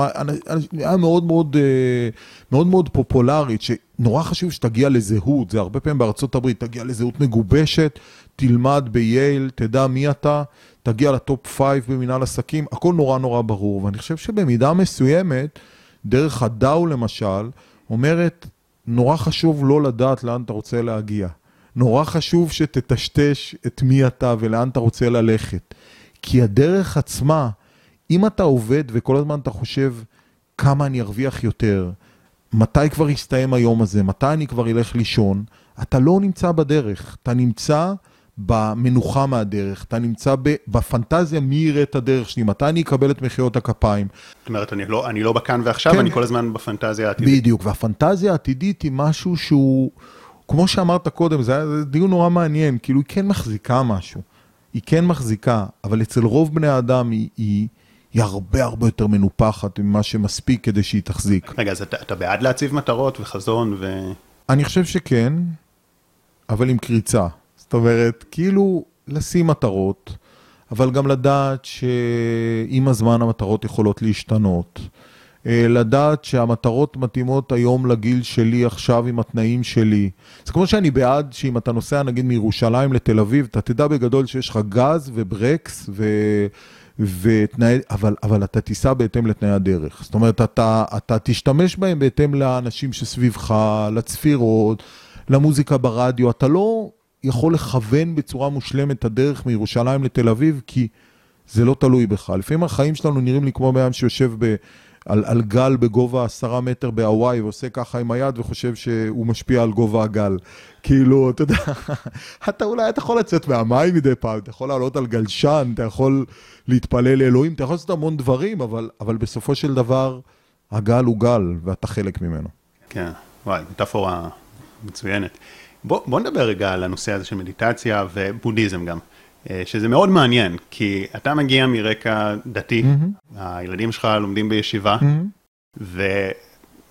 היה מאוד מאוד, אה, מאוד מאוד פופולרית, שנורא חשוב שתגיע לזהות, זה הרבה פעמים בארצות הברית, תגיע לזהות מגובשת, תלמד בייל, תדע מי אתה, תגיע ל top five במנהל עסקים, הכל נורא נורא ברור, ואני חושב שבמידה מסוימת, דרך הדאו למשל, אומרת, נורא חשוב לא לדעת לאן אתה רוצה להגיע. נורא חשוב שתטשטש את מי אתה ולאן אתה רוצה ללכת. כי הדרך עצמה, אם אתה עובד וכל הזמן אתה חושב כמה אני ארוויח יותר, מתי כבר יסתיים היום הזה, מתי אני כבר אלך לישון, אתה לא נמצא בדרך, אתה נמצא במנוחה מהדרך, אתה נמצא בפנטזיה מי יראה את הדרך שלי, מתי אני אקבל את מחיאות הכפיים. זאת אומרת, אני לא, אני לא בכאן ועכשיו, כן. אני כל הזמן בפנטזיה העתידית. בדיוק, והפנטזיה העתידית היא משהו שהוא, כמו שאמרת קודם, זה היה דיון נורא מעניין, כאילו היא כן מחזיקה משהו, היא כן מחזיקה, אבל אצל רוב בני האדם היא... היא היא הרבה הרבה יותר מנופחת ממה שמספיק כדי שהיא תחזיק. רגע, אז אתה, אתה בעד להציב מטרות וחזון ו... אני חושב שכן, אבל עם קריצה. זאת אומרת, כאילו לשים מטרות, אבל גם לדעת שעם הזמן המטרות יכולות להשתנות. אה, לדעת שהמטרות מתאימות היום לגיל שלי עכשיו עם התנאים שלי. זה כמו שאני בעד שאם אתה נוסע נגיד מירושלים לתל אביב, אתה תדע בגדול שיש לך גז וברקס ו... ותנאי, אבל, אבל אתה תיסע בהתאם לתנאי הדרך. זאת אומרת, אתה, אתה תשתמש בהם בהתאם לאנשים שסביבך, לצפירות, למוזיקה ברדיו, אתה לא יכול לכוון בצורה מושלמת את הדרך מירושלים לתל אביב, כי זה לא תלוי בך. לפעמים החיים שלנו נראים לי כמו בן שיושב ב, על, על גל בגובה עשרה מטר בהוואי ועושה ככה עם היד וחושב שהוא משפיע על גובה הגל. כאילו, אתה יודע, אתה אולי אתה יכול לצאת מהמים מדי פעם, אתה יכול לעלות על גלשן, אתה יכול להתפלל לאלוהים, אתה יכול לעשות המון דברים, אבל, אבל בסופו של דבר, הגל הוא גל ואתה חלק ממנו. כן, וואי, מטאפורה מצוינת. בוא, בוא נדבר רגע על הנושא הזה של מדיטציה ובודהיזם גם. אה, שזה מאוד מעניין, כי אתה מגיע מרקע דתי, הילדים שלך לומדים בישיבה,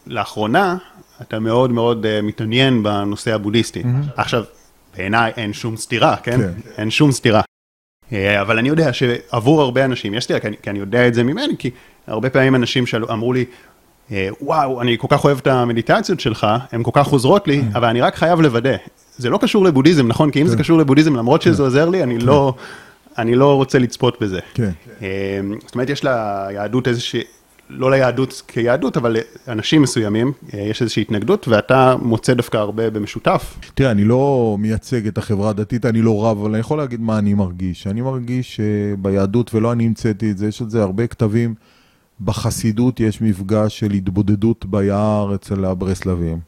ולאחרונה אתה מאוד מאוד אה, מתעניין בנושא הבודהיסטי. עכשיו, בעיניי אין שום סתירה, כן? כן. אין שום סתירה. אה, אבל אני יודע שעבור הרבה אנשים, יש סתירה, כי אני- כי אני יודע את זה ממני, כי הרבה פעמים אנשים שאלו- אמרו לי, וואו, אני כל כך אוהב את המדיטציות שלך, הן כל כך עוזרות לי, אבל אני רק חייב לוודא. זה לא קשור לבודהיזם, נכון? כי אם זה קשור לבודהיזם, למרות שזה עוזר לי, אני לא, אני לא רוצה לצפות בזה. כן. אה, זאת אומרת, יש ליהדות איזושהי, לא ליהדות כיהדות, אבל לאנשים מסוימים, אה, יש איזושהי התנגדות, ואתה מוצא דווקא הרבה במשותף. תראה, אני לא מייצג את החברה הדתית, אני לא רב, אבל אני יכול להגיד מה אני מרגיש. אני מרגיש שביהדות, ולא אני המצאתי את זה, יש על זה הרבה כתבים. בחסידות יש מפגש של התבודדות ביער אצל הברסלבים.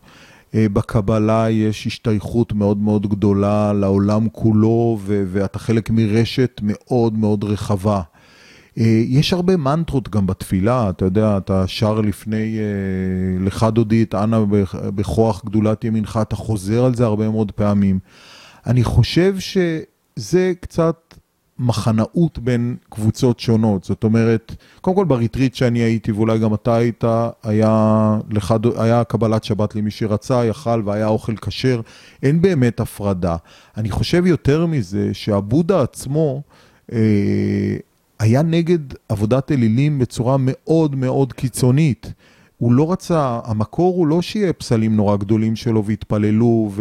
אה, בקבלה יש השתייכות מאוד מאוד גדולה לעולם כולו, ו- ואתה חלק מרשת מאוד מאוד רחבה. אה, יש הרבה מנטרות גם בתפילה, אתה יודע, אתה שר לפני אה, לך דודי את אנא בכ- בכוח גדולת ימינך, אתה חוזר על זה הרבה מאוד פעמים. אני חושב שזה קצת מחנאות בין קבוצות שונות. זאת אומרת, קודם כל בריטריט שאני הייתי, ואולי גם אתה היית, היה, לך, דו- היה קבלת שבת למי שרצה, יכל והיה אוכל כשר. אין באמת הפרדה. אני חושב יותר מזה, שהבודה עצמו, אה, היה נגד עבודת אלילים בצורה מאוד מאוד קיצונית. הוא לא רצה, המקור הוא לא שיהיה פסלים נורא גדולים שלו והתפללו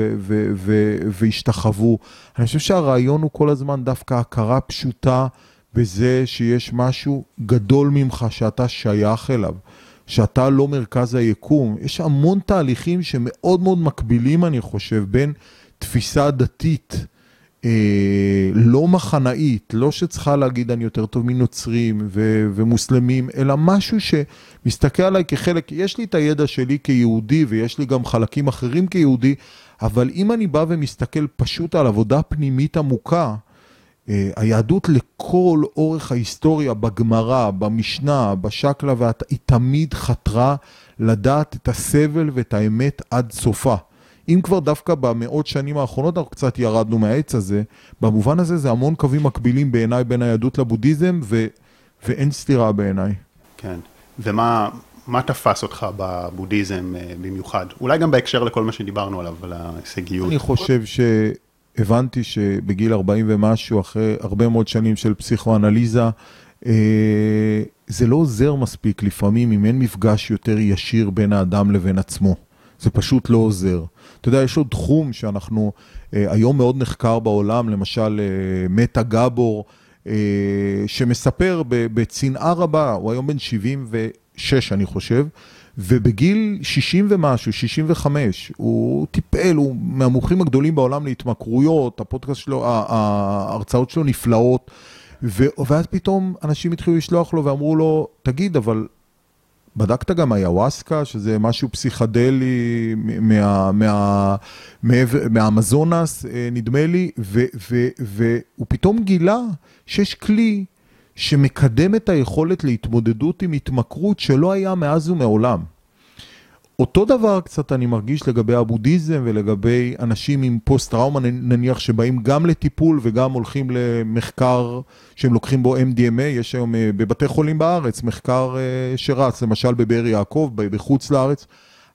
והשתחוו. אני חושב שהרעיון הוא כל הזמן דווקא הכרה פשוטה בזה שיש משהו גדול ממך שאתה שייך אליו, שאתה לא מרכז היקום. יש המון תהליכים שמאוד מאוד מקבילים, אני חושב, בין תפיסה דתית. אה, לא מחנאית, לא שצריכה להגיד אני יותר טוב מנוצרים ו- ומוסלמים, אלא משהו שמסתכל עליי כחלק, יש לי את הידע שלי כיהודי ויש לי גם חלקים אחרים כיהודי, אבל אם אני בא ומסתכל פשוט על עבודה פנימית עמוקה, אה, היהדות לכל אורך ההיסטוריה, בגמרא, במשנה, בשקלא, ואת- היא תמיד חתרה לדעת את הסבל ואת האמת עד סופה. אם כבר דווקא במאות שנים האחרונות אנחנו קצת ירדנו מהעץ הזה, במובן הזה זה המון קווים מקבילים בעיניי בין היהדות לבודהיזם, ו... ואין סתירה בעיניי. כן. ומה מה תפס אותך בבודהיזם אה, במיוחד? אולי גם בהקשר לכל מה שדיברנו עליו, על ההישגיות. אני חושב שהבנתי שבגיל 40 ומשהו, אחרי הרבה מאוד שנים של פסיכואנליזה, אה, זה לא עוזר מספיק לפעמים אם אין מפגש יותר ישיר בין האדם לבין עצמו. זה פשוט לא עוזר. אתה יודע, יש עוד תחום שאנחנו, אה, היום מאוד נחקר בעולם, למשל אה, מטה גבור, אה, שמספר בצנעה רבה, הוא היום בן 76 אני חושב, ובגיל 60 ומשהו, 65, הוא טיפל, הוא מהמומחים הגדולים בעולם להתמכרויות, הפודקאסט שלו, ההרצאות שלו נפלאות, ואז פתאום אנשים התחילו לשלוח לו ואמרו לו, תגיד, אבל בדקת גם איוואסקה, שזה משהו פסיכדלי מה, מה, מעבר- מהאמזונס, אה, נדמה לי, ו, ו, והוא פתאום גילה שיש כלי שמקדם את היכולת להתמודדות עם התמכרות שלא היה מאז ומעולם. אותו דבר קצת אני מרגיש לגבי הבודהיזם ולגבי אנשים עם פוסט-טראומה נניח שבאים גם לטיפול וגם הולכים למחקר שהם לוקחים בו MDMA, יש היום אה, בבתי חולים בארץ מחקר אה, שרץ, למשל בבאר יעקב, בחוץ לארץ.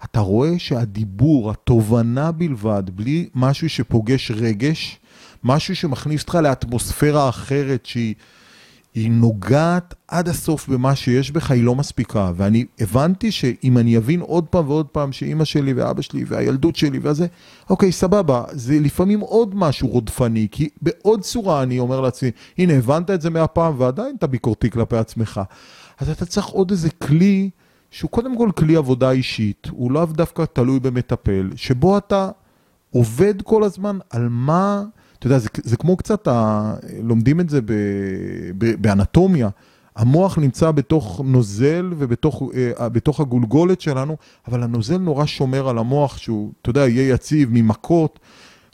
אתה רואה שהדיבור, התובנה בלבד, בלי משהו שפוגש רגש, משהו שמכניס אותך לאטמוספירה אחרת שהיא... היא נוגעת עד הסוף במה שיש בך, היא לא מספיקה. ואני הבנתי שאם אני אבין עוד פעם ועוד פעם שאימא שלי ואבא שלי והילדות שלי וזה, אוקיי, סבבה, זה לפעמים עוד משהו רודפני, כי בעוד צורה אני אומר לעצמי, הנה, הבנת את זה מהפעם ועדיין אתה ביקורתי כלפי עצמך. אז אתה צריך עוד איזה כלי, שהוא קודם כל כלי עבודה אישית, הוא לאו דווקא תלוי במטפל, שבו אתה עובד כל הזמן על מה... אתה יודע, זה, זה כמו קצת, ה, לומדים את זה ב, ב, באנטומיה. המוח נמצא בתוך נוזל ובתוך אה, הגולגולת שלנו, אבל הנוזל נורא שומר על המוח שהוא, אתה יודע, יהיה יציב ממכות.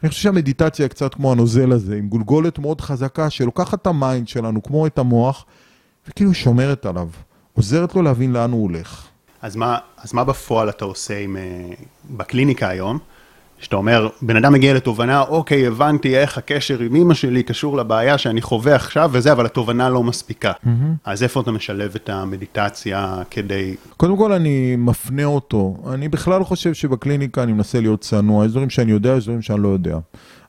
אני חושב שהמדיטציה קצת כמו הנוזל הזה, עם גולגולת מאוד חזקה שלוקחת את ה mind שלנו, כמו את המוח, וכאילו שומרת עליו, עוזרת לו להבין לאן הוא הולך. אז מה, אז מה בפועל אתה עושה עם, אה, בקליניקה היום, שאתה אומר, בן אדם מגיע לתובנה, אוקיי, הבנתי איך הקשר עם אמא שלי קשור לבעיה שאני חווה עכשיו וזה, אבל התובנה לא מספיקה. Mm-hmm. אז איפה אתה משלב את המדיטציה כדי... קודם כל אני מפנה אותו. אני בכלל חושב שבקליניקה אני מנסה להיות צנוע. יש דברים שאני יודע, יש דברים שאני לא יודע.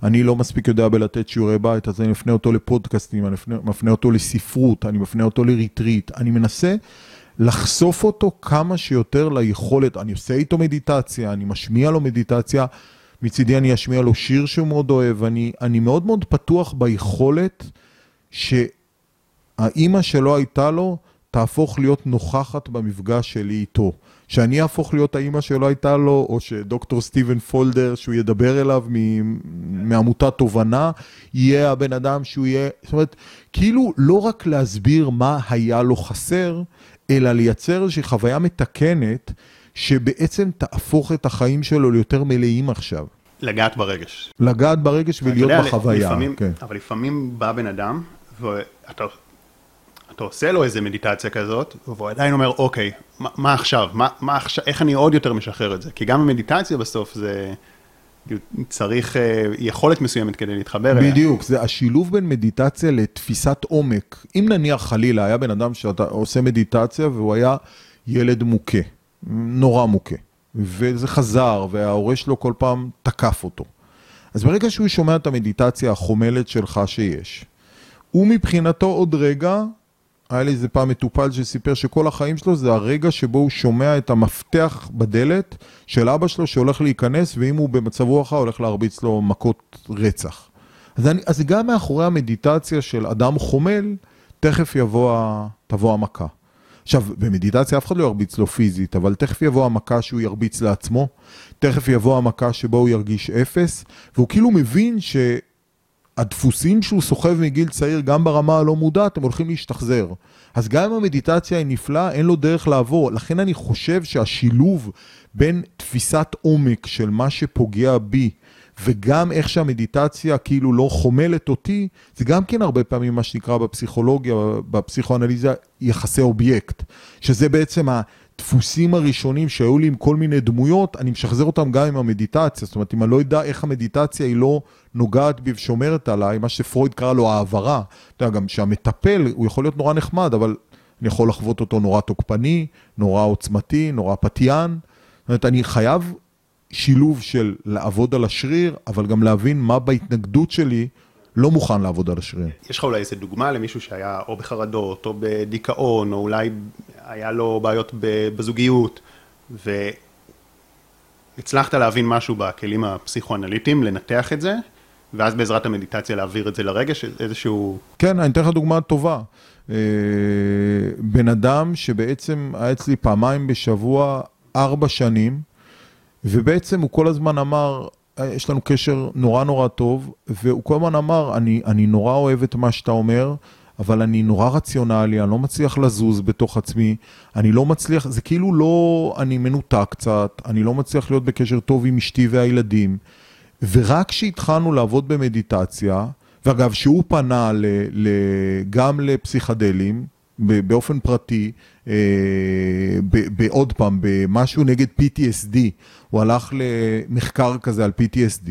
אני לא מספיק יודע בלתת שיעורי בית, אז אני מפנה אותו לפודקאסטים, אני מפנה, מפנה אותו לספרות, אני מפנה אותו לריטריט. אני מנסה... לחשוף אותו כמה שיותר ליכולת, אני עושה איתו מדיטציה, אני משמיע לו מדיטציה, מצידי אני אשמיע לו שיר שהוא מאוד אוהב, אני, אני מאוד מאוד פתוח ביכולת שהאימא שלו הייתה לו, תהפוך להיות נוכחת במפגש שלי איתו. שאני אהפוך להיות האימא שלא הייתה לו, או שדוקטור סטיבן פולדר, שהוא ידבר אליו מעמותת תובנה, יהיה הבן אדם שהוא יהיה, זאת אומרת, כאילו לא רק להסביר מה היה לו חסר, אלא לייצר איזושהי חוויה מתקנת, שבעצם תהפוך את החיים שלו ליותר מלאים עכשיו. לגעת ברגש. לגעת ברגש ולהיות יודע, בחוויה. לפעמים, כן. אבל לפעמים בא בן אדם, ואתה אתה עושה לו איזה מדיטציה כזאת, והוא עדיין אומר, אוקיי, מה, מה עכשיו? מה, מה עכשיו? איך אני עוד יותר משחרר את זה? כי גם המדיטציה בסוף זה... צריך אה, יכולת מסוימת כדי להתחבר אליה. בדיוק, זה השילוב בין מדיטציה לתפיסת עומק. אם נניח חלילה היה בן אדם שאתה עושה מדיטציה והוא היה ילד מוכה, נורא מוכה, וזה חזר וההורה שלו כל פעם תקף אותו. אז ברגע שהוא שומע את המדיטציה החומלת שלך שיש, הוא מבחינתו עוד רגע היה לי איזה פעם מטופל שסיפר שכל החיים שלו זה הרגע שבו הוא שומע את המפתח בדלת של אבא שלו שהולך להיכנס, ואם הוא במצב רוח הולך להרביץ לו מכות רצח. אז, אני, אז גם מאחורי המדיטציה של אדם חומל, תכף יבוא, תבוא המכה. עכשיו, במדיטציה אף אחד לא ירביץ לו פיזית, אבל תכף יבוא המכה שהוא ירביץ לעצמו, תכף יבוא המכה שבו הוא ירגיש אפס, והוא כאילו מבין ש... הדפוסים שהוא סוחב מגיל צעיר, גם ברמה הלא מודעת, הם הולכים להשתחזר. אז גם אם המדיטציה היא נפלאה, אין לו דרך לעבור. לכן אני חושב שהשילוב בין תפיסת עומק של מה שפוגע בי, וגם איך שהמדיטציה כאילו לא חומלת אותי, זה גם כן הרבה פעמים מה שנקרא בפסיכולוגיה, בפסיכואנליזה, יחסי אובייקט. שזה בעצם. הדפוסים הראשונים שהיו לי עם כל מיני דמויות, אני משחזר אותם גם עם המדיטציה. זאת אומרת, אם אני לא יודע איך המדיטציה היא לא נוגעת בי ושומרת עליי, מה שפרויד קרא לו העברה. אתה יודע, גם שהמטפל, הוא יכול להיות נורא נחמד, אבל אני יכול לחוות אותו נורא תוקפני, נורא עוצמתי, נורא פתיין. זאת אומרת, אני חייב שילוב של לעבוד על השריר, אבל גם להבין מה בהתנגדות שלי לא מוכן לעבוד על השריר. יש לך אולי איזה דוגמה למישהו שהיה או בחרדות, או בדיכאון, או אולי היה לו בעיות בזוגיות, והצלחת להבין משהו בכלים הפסיכואנליטיים, לנתח את זה, ואז בעזרת המדיטציה להעביר את זה לרגש, איזשהו... כן, אני אתן לך דוגמה טובה. אה, בן אדם שבעצם היה אצלי פעמיים בשבוע, ארבע שנים, ובעצם הוא כל הזמן אמר, יש לנו קשר נורא נורא טוב, והוא כל הזמן אמר, אני, אני נורא אוהב את מה שאתה אומר, אבל אני נורא רציונלי, אני לא מצליח לזוז בתוך עצמי, אני לא מצליח, זה כאילו לא, אני מנותק קצת, אני לא מצליח להיות בקשר טוב עם אשתי והילדים. ורק כשהתחלנו לעבוד במדיטציה, ואגב, שהוא פנה ל, ל, גם לפסיכדלים, באופן פרטי, אה, בעוד פעם, במשהו נגד PTSD, הוא הלך למחקר כזה על PTSD,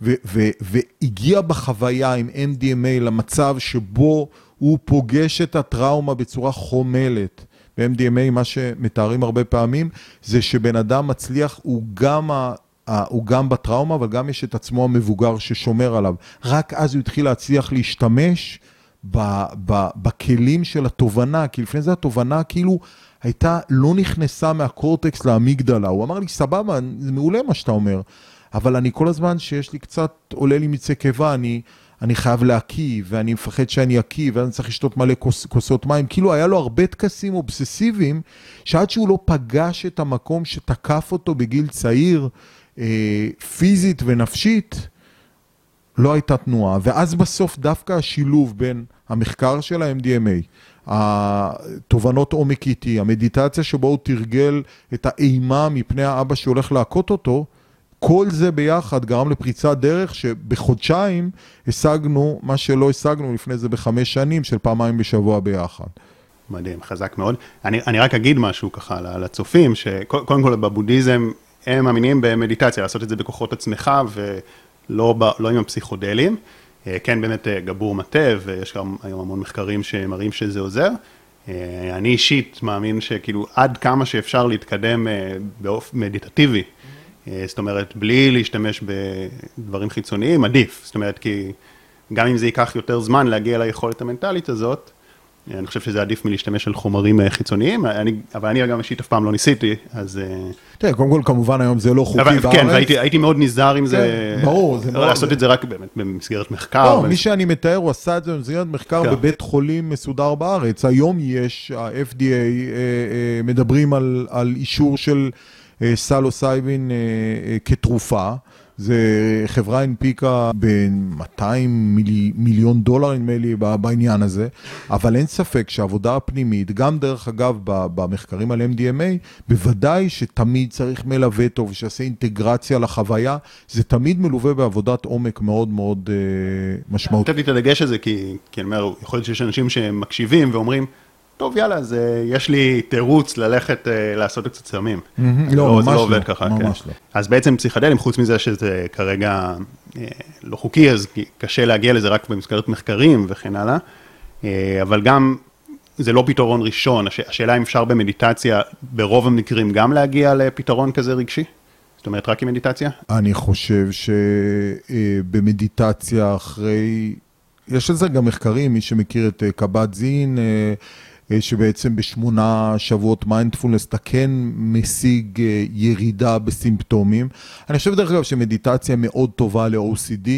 והגיע בחוויה עם MDMA למצב שבו הוא פוגש את הטראומה בצורה חומלת. ב-MDMA, מה שמתארים הרבה פעמים, זה שבן אדם מצליח, הוא גם, ה, הוא גם בטראומה, אבל גם יש את עצמו המבוגר ששומר עליו. רק אז הוא התחיל להצליח להשתמש ב, ב, בכלים של התובנה, כי לפני זה התובנה כאילו הייתה, לא נכנסה מהקורטקס לאמיגדלה. הוא אמר לי, סבבה, זה מעולה מה שאתה אומר, אבל אני כל הזמן שיש לי קצת, עולה לי מצי קיבה, אני... אני חייב להקיא, ואני מפחד שאני אקיא, ואני צריך לשתות מלא כוס, כוסות מים. כאילו, היה לו הרבה טקסים אובססיביים, שעד שהוא לא פגש את המקום שתקף אותו בגיל צעיר, אה, פיזית ונפשית, לא הייתה תנועה. ואז בסוף דווקא השילוב בין המחקר של ה-MDMA, התובנות עומק איטי, המדיטציה שבו הוא תרגל את האימה מפני האבא שהולך להכות אותו, כל זה ביחד גרם לפריצת דרך שבחודשיים השגנו מה שלא השגנו לפני זה בחמש שנים של פעמיים בשבוע ביחד. מדהים, חזק מאוד. אני, אני רק אגיד משהו ככה לצופים, שקודם כל בבודהיזם הם מאמינים במדיטציה, לעשות את זה בכוחות עצמך ולא לא עם הפסיכודלים. אה, כן, באמת אה, גבור מטה, ויש גם היום המון מחקרים שמראים שזה עוזר. אה, אני אישית מאמין שכאילו עד כמה שאפשר להתקדם באופן מדיטטיבי, זאת אומרת, בלי להשתמש בדברים חיצוניים, עדיף. זאת אומרת, כי גם אם זה ייקח יותר זמן להגיע ליכולת המנטלית הזאת, אני חושב שזה עדיף מלהשתמש על חומרים אה, חיצוניים, אני, אבל אני גם אישית אף פעם לא ניסיתי, אז... אה, תראה, קודם כל, כמובן היום זה לא חוקי אבל, בארץ. כן, והייתי הייתי מאוד נזהר עם כן, זה, ברור, זה מאוד... לעשות את זה רק באמת במסגרת מחקר. לא. מי שאני מתאר, הוא עשה את זה במסגרת מחקר כן. בבית חולים מסודר בארץ. היום יש, ה-FDA אה, אה, מדברים על, על אישור של אה, סלוסייבין אה, אה, כתרופה. זה חברה הנפיקה ב-200 מיל, מיליון דולר נדמה לי בעניין הזה, אבל אין ספק שהעבודה הפנימית, גם דרך אגב במחקרים על MDMA, בוודאי שתמיד צריך מלווה טוב, שיעשה אינטגרציה לחוויה, זה תמיד מלווה בעבודת עומק מאוד מאוד uh, משמעותית. נתתי את הדגש הזה כי, כי אני אומר, יכול להיות שיש אנשים שמקשיבים ואומרים, טוב, יאללה, אז יש לי תירוץ ללכת uh, לעשות קצת סמים. לא, לא, ממש זה לא, לא עובד ככה, ממש כן. לא. אז בעצם פסיכדלים, חוץ מזה שזה כרגע uh, לא חוקי, אז קשה להגיע לזה רק במסגרת מחקרים וכן הלאה, uh, אבל גם זה לא פתרון ראשון, הש, השאלה אם אפשר במדיטציה, ברוב המקרים גם להגיע לפתרון כזה רגשי? זאת אומרת, רק עם מדיטציה? אני חושב שבמדיטציה אחרי... יש לזה גם מחקרים, מי שמכיר את קב"ט זין, אה, שבעצם בשמונה שבועות מיינדפולנס אתה כן משיג אה, ירידה בסימפטומים. אני חושב דרך אגב שמדיטציה מאוד טובה ל-OCD,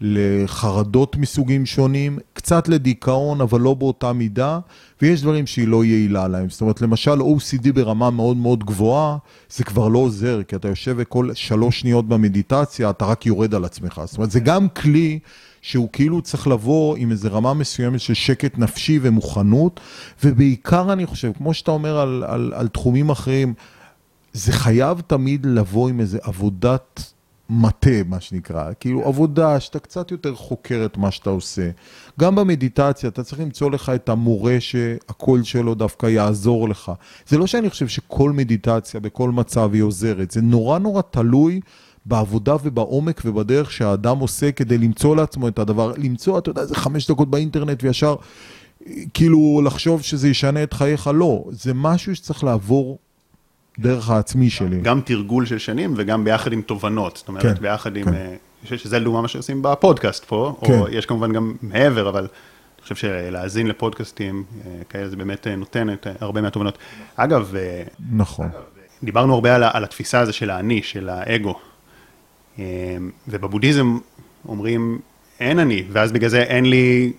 לחרדות מסוגים שונים, קצת לדיכאון, אבל לא באותה מידה, ויש דברים שהיא לא יעילה להם. זאת אומרת, למשל OCD ברמה מאוד מאוד גבוהה, זה כבר לא עוזר, כי אתה יושב וכל שלוש שניות במדיטציה, אתה רק יורד על עצמך. זאת אומרת, זה גם כלי... שהוא כאילו צריך לבוא עם איזו רמה מסוימת של שקט נפשי ומוכנות, ובעיקר אני חושב, כמו שאתה אומר על, על, על תחומים אחרים, זה חייב תמיד לבוא עם איזו עבודת מטה, מה שנקרא, כאילו עבודה שאתה קצת יותר חוקר את מה שאתה עושה. גם במדיטציה, אתה צריך למצוא לך את המורה שהקול שלו דווקא יעזור לך. זה לא שאני חושב שכל מדיטציה בכל מצב היא עוזרת, זה נורא נורא תלוי בעבודה ובעומק ובדרך שהאדם עושה כדי למצוא לעצמו את הדבר, למצוא, אתה יודע, איזה חמש דקות באינטרנט וישר כאילו לחשוב שזה ישנה את חייך, לא, זה משהו שצריך לעבור דרך העצמי שלי. גם תרגול של שנים וגם ביחד עם תובנות, זאת אומרת, כן, ביחד עם, כן. אה, שזה לדוגמה מה שעושים בפודקאסט פה, כן. או יש כמובן גם מעבר, אבל אני חושב שלהאזין לפודקאסטים אה, כאלה זה באמת אה, נותן את הרבה מהתובנות. אגב, נכון. דיברנו הרבה על, על התפיסה הזו של האני, של האגו. אמ, ובבודהיזם אומרים, אין אני, ואז בגלל זה אין לי,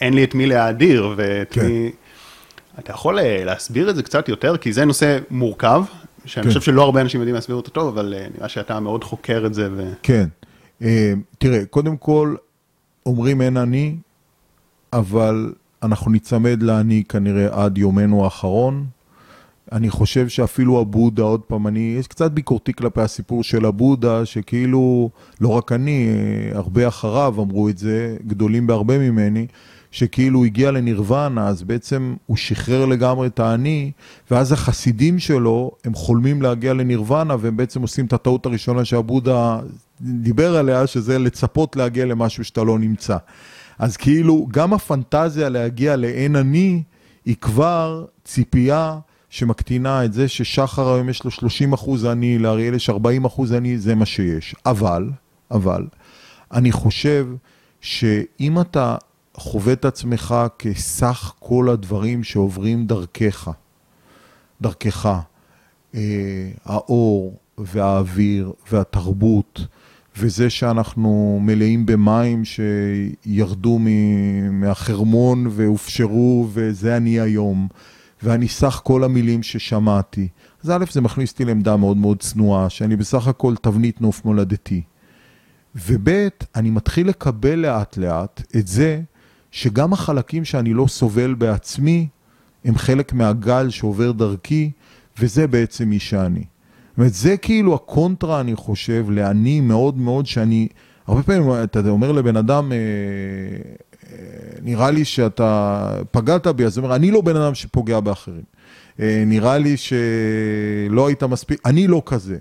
אין לי את מי להאדיר, ואת כן. מי... אתה יכול אה, להסביר את זה קצת יותר? כי זה נושא מורכב, שאני כן. חושב שלא הרבה אנשים יודעים להסביר אותו טוב, אבל אה, נראה שאתה מאוד חוקר את זה. ו... כן. אה, תראה, קודם כל, אומרים אין אני, אבל אנחנו ניצמד לאני כנראה עד יומנו האחרון. אני חושב שאפילו הבודה, עוד פעם, אני, יש קצת ביקורתי כלפי הסיפור של הבודה, שכאילו, לא רק אני, הרבה אחריו אמרו את זה, גדולים בהרבה ממני, שכאילו הגיע לנירוונה, אז בעצם הוא שחרר לגמרי את האני, ואז החסידים שלו, הם חולמים להגיע לנירוונה, והם בעצם עושים את הטעות הראשונה שהבודה דיבר עליה, שזה לצפות להגיע למשהו שאתה לא נמצא. אז כאילו, גם הפנטזיה להגיע לאין אני, היא כבר ציפייה שמקטינה את זה ששחר היום יש לו 30 אחוז אני, לאריאל יש 40 אחוז אני, זה מה שיש. אבל, אבל, אני חושב שאם אתה חווה את עצמך כסך כל הדברים שעוברים דרכך, דרכך, אה, האור והאוויר והתרבות, וזה שאנחנו מלאים במים שירדו מהחרמון והופשרו, וזה אני היום. ואני סך כל המילים ששמעתי. אז א', זה מכניס אותי לעמדה מאוד מאוד צנועה, שאני בסך הכל תבנית נוף מולדתי. וב', אני מתחיל לקבל לאט לאט את זה שגם החלקים שאני לא סובל בעצמי, הם חלק מהגל שעובר דרכי, וזה בעצם מי שאני. זאת אומרת, זה כאילו הקונטרה, אני חושב, לאני מאוד מאוד שאני... הרבה פעמים אתה אומר לבן אדם, אה, נראה לי שאתה פגעת בי, אז הוא אומר, אני לא בן אדם שפוגע באחרים. אה, נראה לי שלא היית מספיק, אני לא כזה.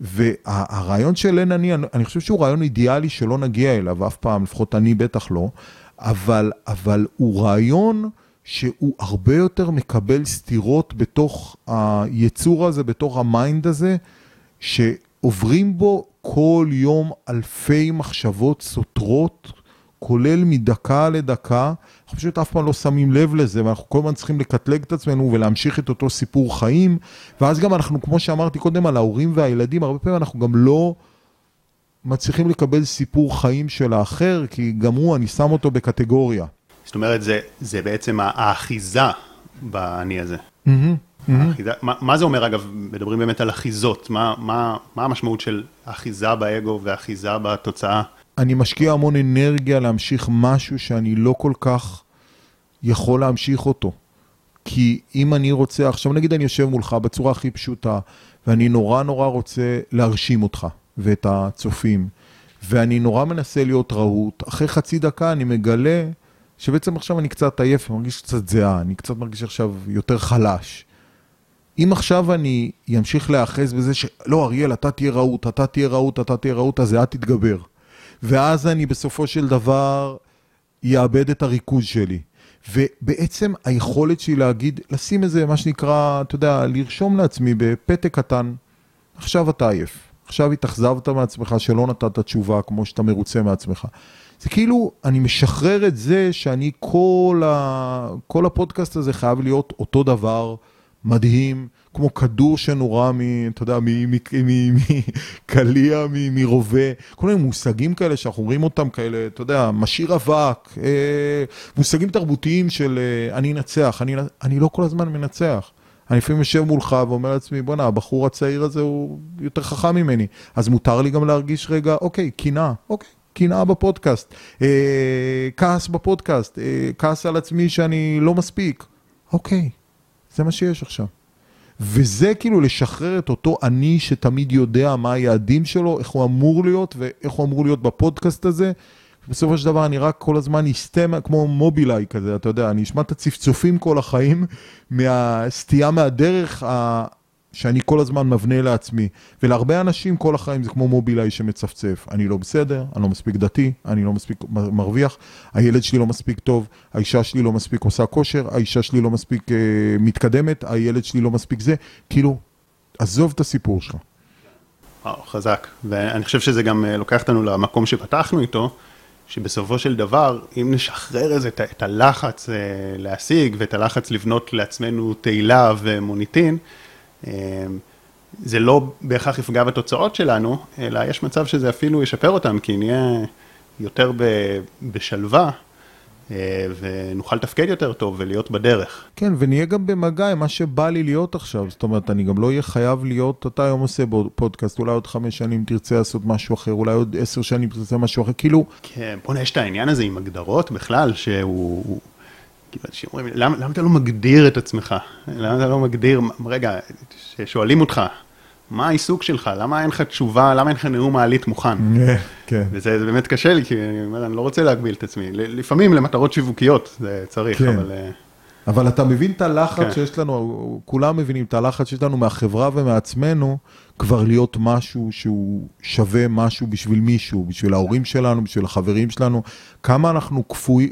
והרעיון של אין אני, אני חושב שהוא רעיון אידיאלי שלא נגיע אליו אף פעם, לפחות אני בטח לא, אבל, אבל הוא רעיון שהוא הרבה יותר מקבל סתירות בתוך היצור הזה, בתוך ה mind הזה, שעוברים בו כל יום אלפי מחשבות סותרות, כולל מדקה לדקה, אנחנו פשוט אף פעם לא שמים לב לזה, ואנחנו כל הזמן צריכים לקטלג את עצמנו ולהמשיך את אותו סיפור חיים, ואז גם אנחנו, כמו שאמרתי קודם, על ההורים והילדים, הרבה פעמים אנחנו גם לא מצליחים לקבל סיפור חיים של האחר, כי גם הוא, אני שם אותו בקטגוריה. זאת אומרת, זה, זה בעצם האחיזה באני הזה. Mm-hmm, mm-hmm. האחיזה, מה, מה זה אומר, אגב, מדברים באמת על אחיזות, מה, מה, מה המשמעות של אחיזה באגו ואחיזה בתוצאה? אני משקיע המון אנרגיה להמשיך משהו שאני לא כל כך יכול להמשיך אותו. כי אם אני רוצה, עכשיו נגיד אני יושב מולך בצורה הכי פשוטה, ואני נורא נורא רוצה להרשים אותך ואת הצופים, ואני נורא מנסה להיות רהוט, אחרי חצי דקה אני מגלה שבעצם עכשיו אני קצת עייף, אני מרגיש קצת זהה, אני קצת מרגיש עכשיו יותר חלש. אם עכשיו אני אמשיך להיאחז בזה שלא, אריאל, אתה תהיה רהוט, אתה תהיה רהוט, אתה תהיה רהוט, אז זה תתגבר. ואז אני בסופו של דבר אאבד את הריכוז שלי. ובעצם היכולת שלי להגיד, לשים איזה, מה שנקרא, אתה יודע, לרשום לעצמי בפתק קטן, עכשיו אתה עייף, עכשיו התאכזבת מעצמך שלא נתת תשובה כמו שאתה מרוצה מעצמך. זה כאילו, אני משחרר את זה שאני כל, ה... כל הפודקאסט הזה חייב להיות אותו דבר, מדהים, כמו כדור שנורה מ... אתה יודע, מקליע, מרובה, כל מיני מושגים כאלה שאנחנו אומרים אותם כאלה, אתה יודע, משאיר אבק, אה, מושגים תרבותיים של אה, אני אנצח, אני, אני לא כל הזמן מנצח. אני לפעמים יושב מולך ואומר לעצמי, בואנה, הבחור הצעיר הזה הוא יותר חכם ממני, אז מותר לי גם להרגיש רגע, אוקיי, קנאה, אוקיי. קנאה בפודקאסט, אה, כעס בפודקאסט, אה, כעס על עצמי שאני לא מספיק. אוקיי, זה מה שיש עכשיו. וזה כאילו לשחרר את אותו אני שתמיד יודע מה היעדים שלו, איך הוא אמור להיות ואיך הוא אמור להיות בפודקאסט הזה. בסופו של דבר אני רק כל הזמן אסטה כמו מובילאיי כזה, אתה יודע, אני אשמע את הצפצופים כל החיים מהסטייה מהדרך שאני כל הזמן מבנה לעצמי. ולהרבה אנשים כל החיים זה כמו מובילאיי שמצפצף. אני לא בסדר, אני לא מספיק דתי, אני לא מספיק מרוויח, הילד שלי לא מספיק טוב, האישה שלי לא מספיק עושה כושר, האישה שלי לא מספיק אה, מתקדמת, הילד שלי לא מספיק זה. כאילו, עזוב את הסיפור שלך. וואו, חזק. ואני חושב שזה גם אה, לוקח אותנו למקום שפתחנו איתו, שבסופו של דבר, אם נשחרר איזה את הלחץ אה, להשיג ואת הלחץ לבנות לעצמנו תהילה ומוניטין, זה לא בהכרח יפגע בתוצאות שלנו, אלא יש מצב שזה אפילו ישפר אותם, כי נהיה יותר בשלווה. אה, ונוכל לתפקד יותר טוב ולהיות בדרך. כן, ונהיה גם במגע עם מה שבא לי להיות עכשיו. זאת אומרת, אני גם לא אהיה חייב להיות, אתה היום עושה פודקאסט, אולי עוד חמש שנים תרצה לעשות משהו אחר, אולי עוד עשר שנים תרצה משהו אחר, כאילו... כן, בוא'נה, יש את העניין הזה עם הגדרות בכלל, שהוא... כאילו, אנשים אומרים, למה, למה אתה לא מגדיר את עצמך? למה אתה לא מגדיר, רגע, שואלים אותך, מה העיסוק שלך? למה אין לך תשובה, למה אין לך נאום מעלית מוכן? כן. וזה באמת קשה לי, כי אני אומר, אני לא רוצה להגביל את עצמי. לפעמים למטרות שיווקיות זה צריך, כן. אבל... אה, אבל אתה מבין את הלחץ כן. שיש לנו, כולם מבינים את הלחץ שיש לנו מהחברה ומעצמנו, כבר להיות משהו שהוא שווה משהו בשביל מישהו, בשביל ההורים שלנו, בשביל החברים שלנו. כמה אנחנו קפוא,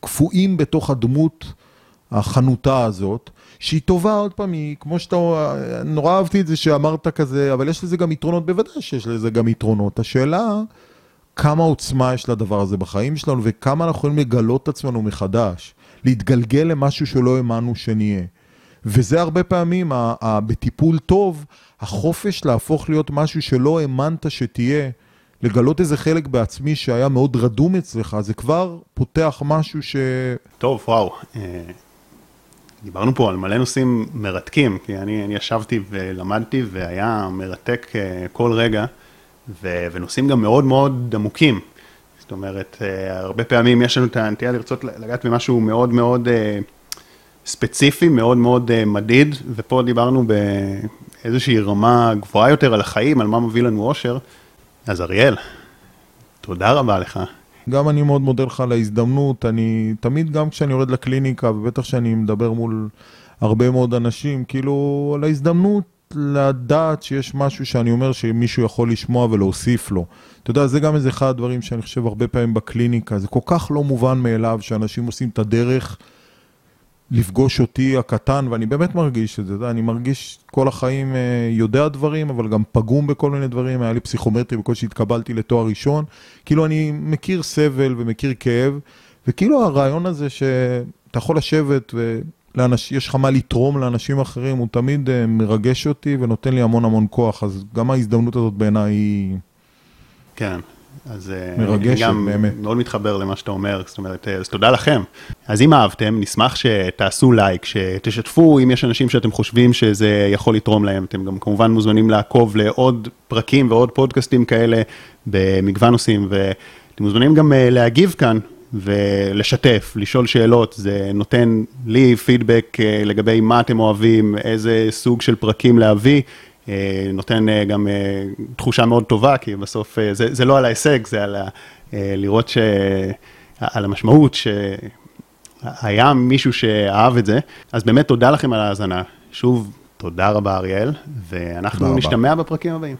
קפואים בתוך הדמות החנותה הזאת, שהיא טובה, עוד פעם, היא, כמו שאתה, נורא אהבתי את זה שאמרת כזה, אבל יש לזה גם יתרונות, בוודאי שיש לזה גם יתרונות. השאלה, כמה עוצמה יש לדבר הזה בחיים שלנו, וכמה אנחנו יכולים לגלות את עצמנו מחדש. להתגלגל למשהו שלא האמנו שנהיה. וזה הרבה פעמים, בטיפול טוב, החופש להפוך להיות משהו שלא האמנת שתהיה, לגלות איזה חלק בעצמי שהיה מאוד רדום אצלך, זה כבר פותח משהו ש... טוב, וואו. אה, דיברנו פה על מלא נושאים מרתקים, כי אני, אני ישבתי ולמדתי והיה מרתק אה, כל רגע, ו, ונושאים גם מאוד מאוד עמוקים. זאת אומרת, אה, הרבה פעמים יש לנו את הנטייה לרצות לגעת במשהו מאוד מאוד ספציפי, מאוד מאוד מדיד, ופה דיברנו באיזושהי רמה גבוהה יותר על החיים, על מה מביא לנו אושר. אז אריאל, תודה רבה לך. גם אני מאוד מודה לך על ההזדמנות, אני תמיד גם כשאני יורד לקליניקה, ובטח כשאני מדבר מול הרבה מאוד אנשים, כאילו על ההזדמנות לדעת שיש משהו שאני אומר שמישהו יכול לשמוע ולהוסיף לו. אתה יודע, זה גם איזה אחד הדברים שאני חושב הרבה פעמים בקליניקה, זה כל כך לא מובן מאליו שאנשים עושים את הדרך לפגוש אותי הקטן, ואני באמת מרגיש את זה, אני מרגיש כל החיים אה, יודע דברים, אבל גם פגום בכל מיני דברים, היה לי פסיכומטרי בקושי התקבלתי לתואר ראשון, כאילו אני מכיר סבל ומכיר כאב, וכאילו הרעיון הזה שאתה יכול לשבת ולאנש... לך מה לתרום לאנשים אחרים, הוא תמיד אה, מרגש אותי ונותן לי המון המון כוח, אז גם ההזדמנות הזאת בעיניי היא... כן, אז אה, מרגשת, אני גם באמת. מאוד מתחבר למה שאתה אומר, זאת אומרת, אה, אז תודה לכם. אז אם אהבתם, נשמח שתעשו לייק, שתשתפו אם יש אנשים שאתם חושבים שזה יכול לתרום להם. אתם גם כמובן מוזמנים לעקוב לעוד פרקים ועוד פודקאסטים כאלה במגוון נושאים, ואתם מוזמנים גם אה, להגיב כאן ולשתף, לשאול שאלות, זה נותן לי פידבק לגבי מה אתם אוהבים, איזה סוג של פרקים להביא. אה, נותן אה, גם אה, תחושה מאוד טובה, כי בסוף זה, זה לא על ההישג, זה על ה, לראות ש... על המשמעות שהיה מישהו שאהב את זה. אז באמת תודה לכם על ההאזנה. שוב, תודה רבה אריאל, ואנחנו תודה רבה. נשתמע בפרקים הבאים.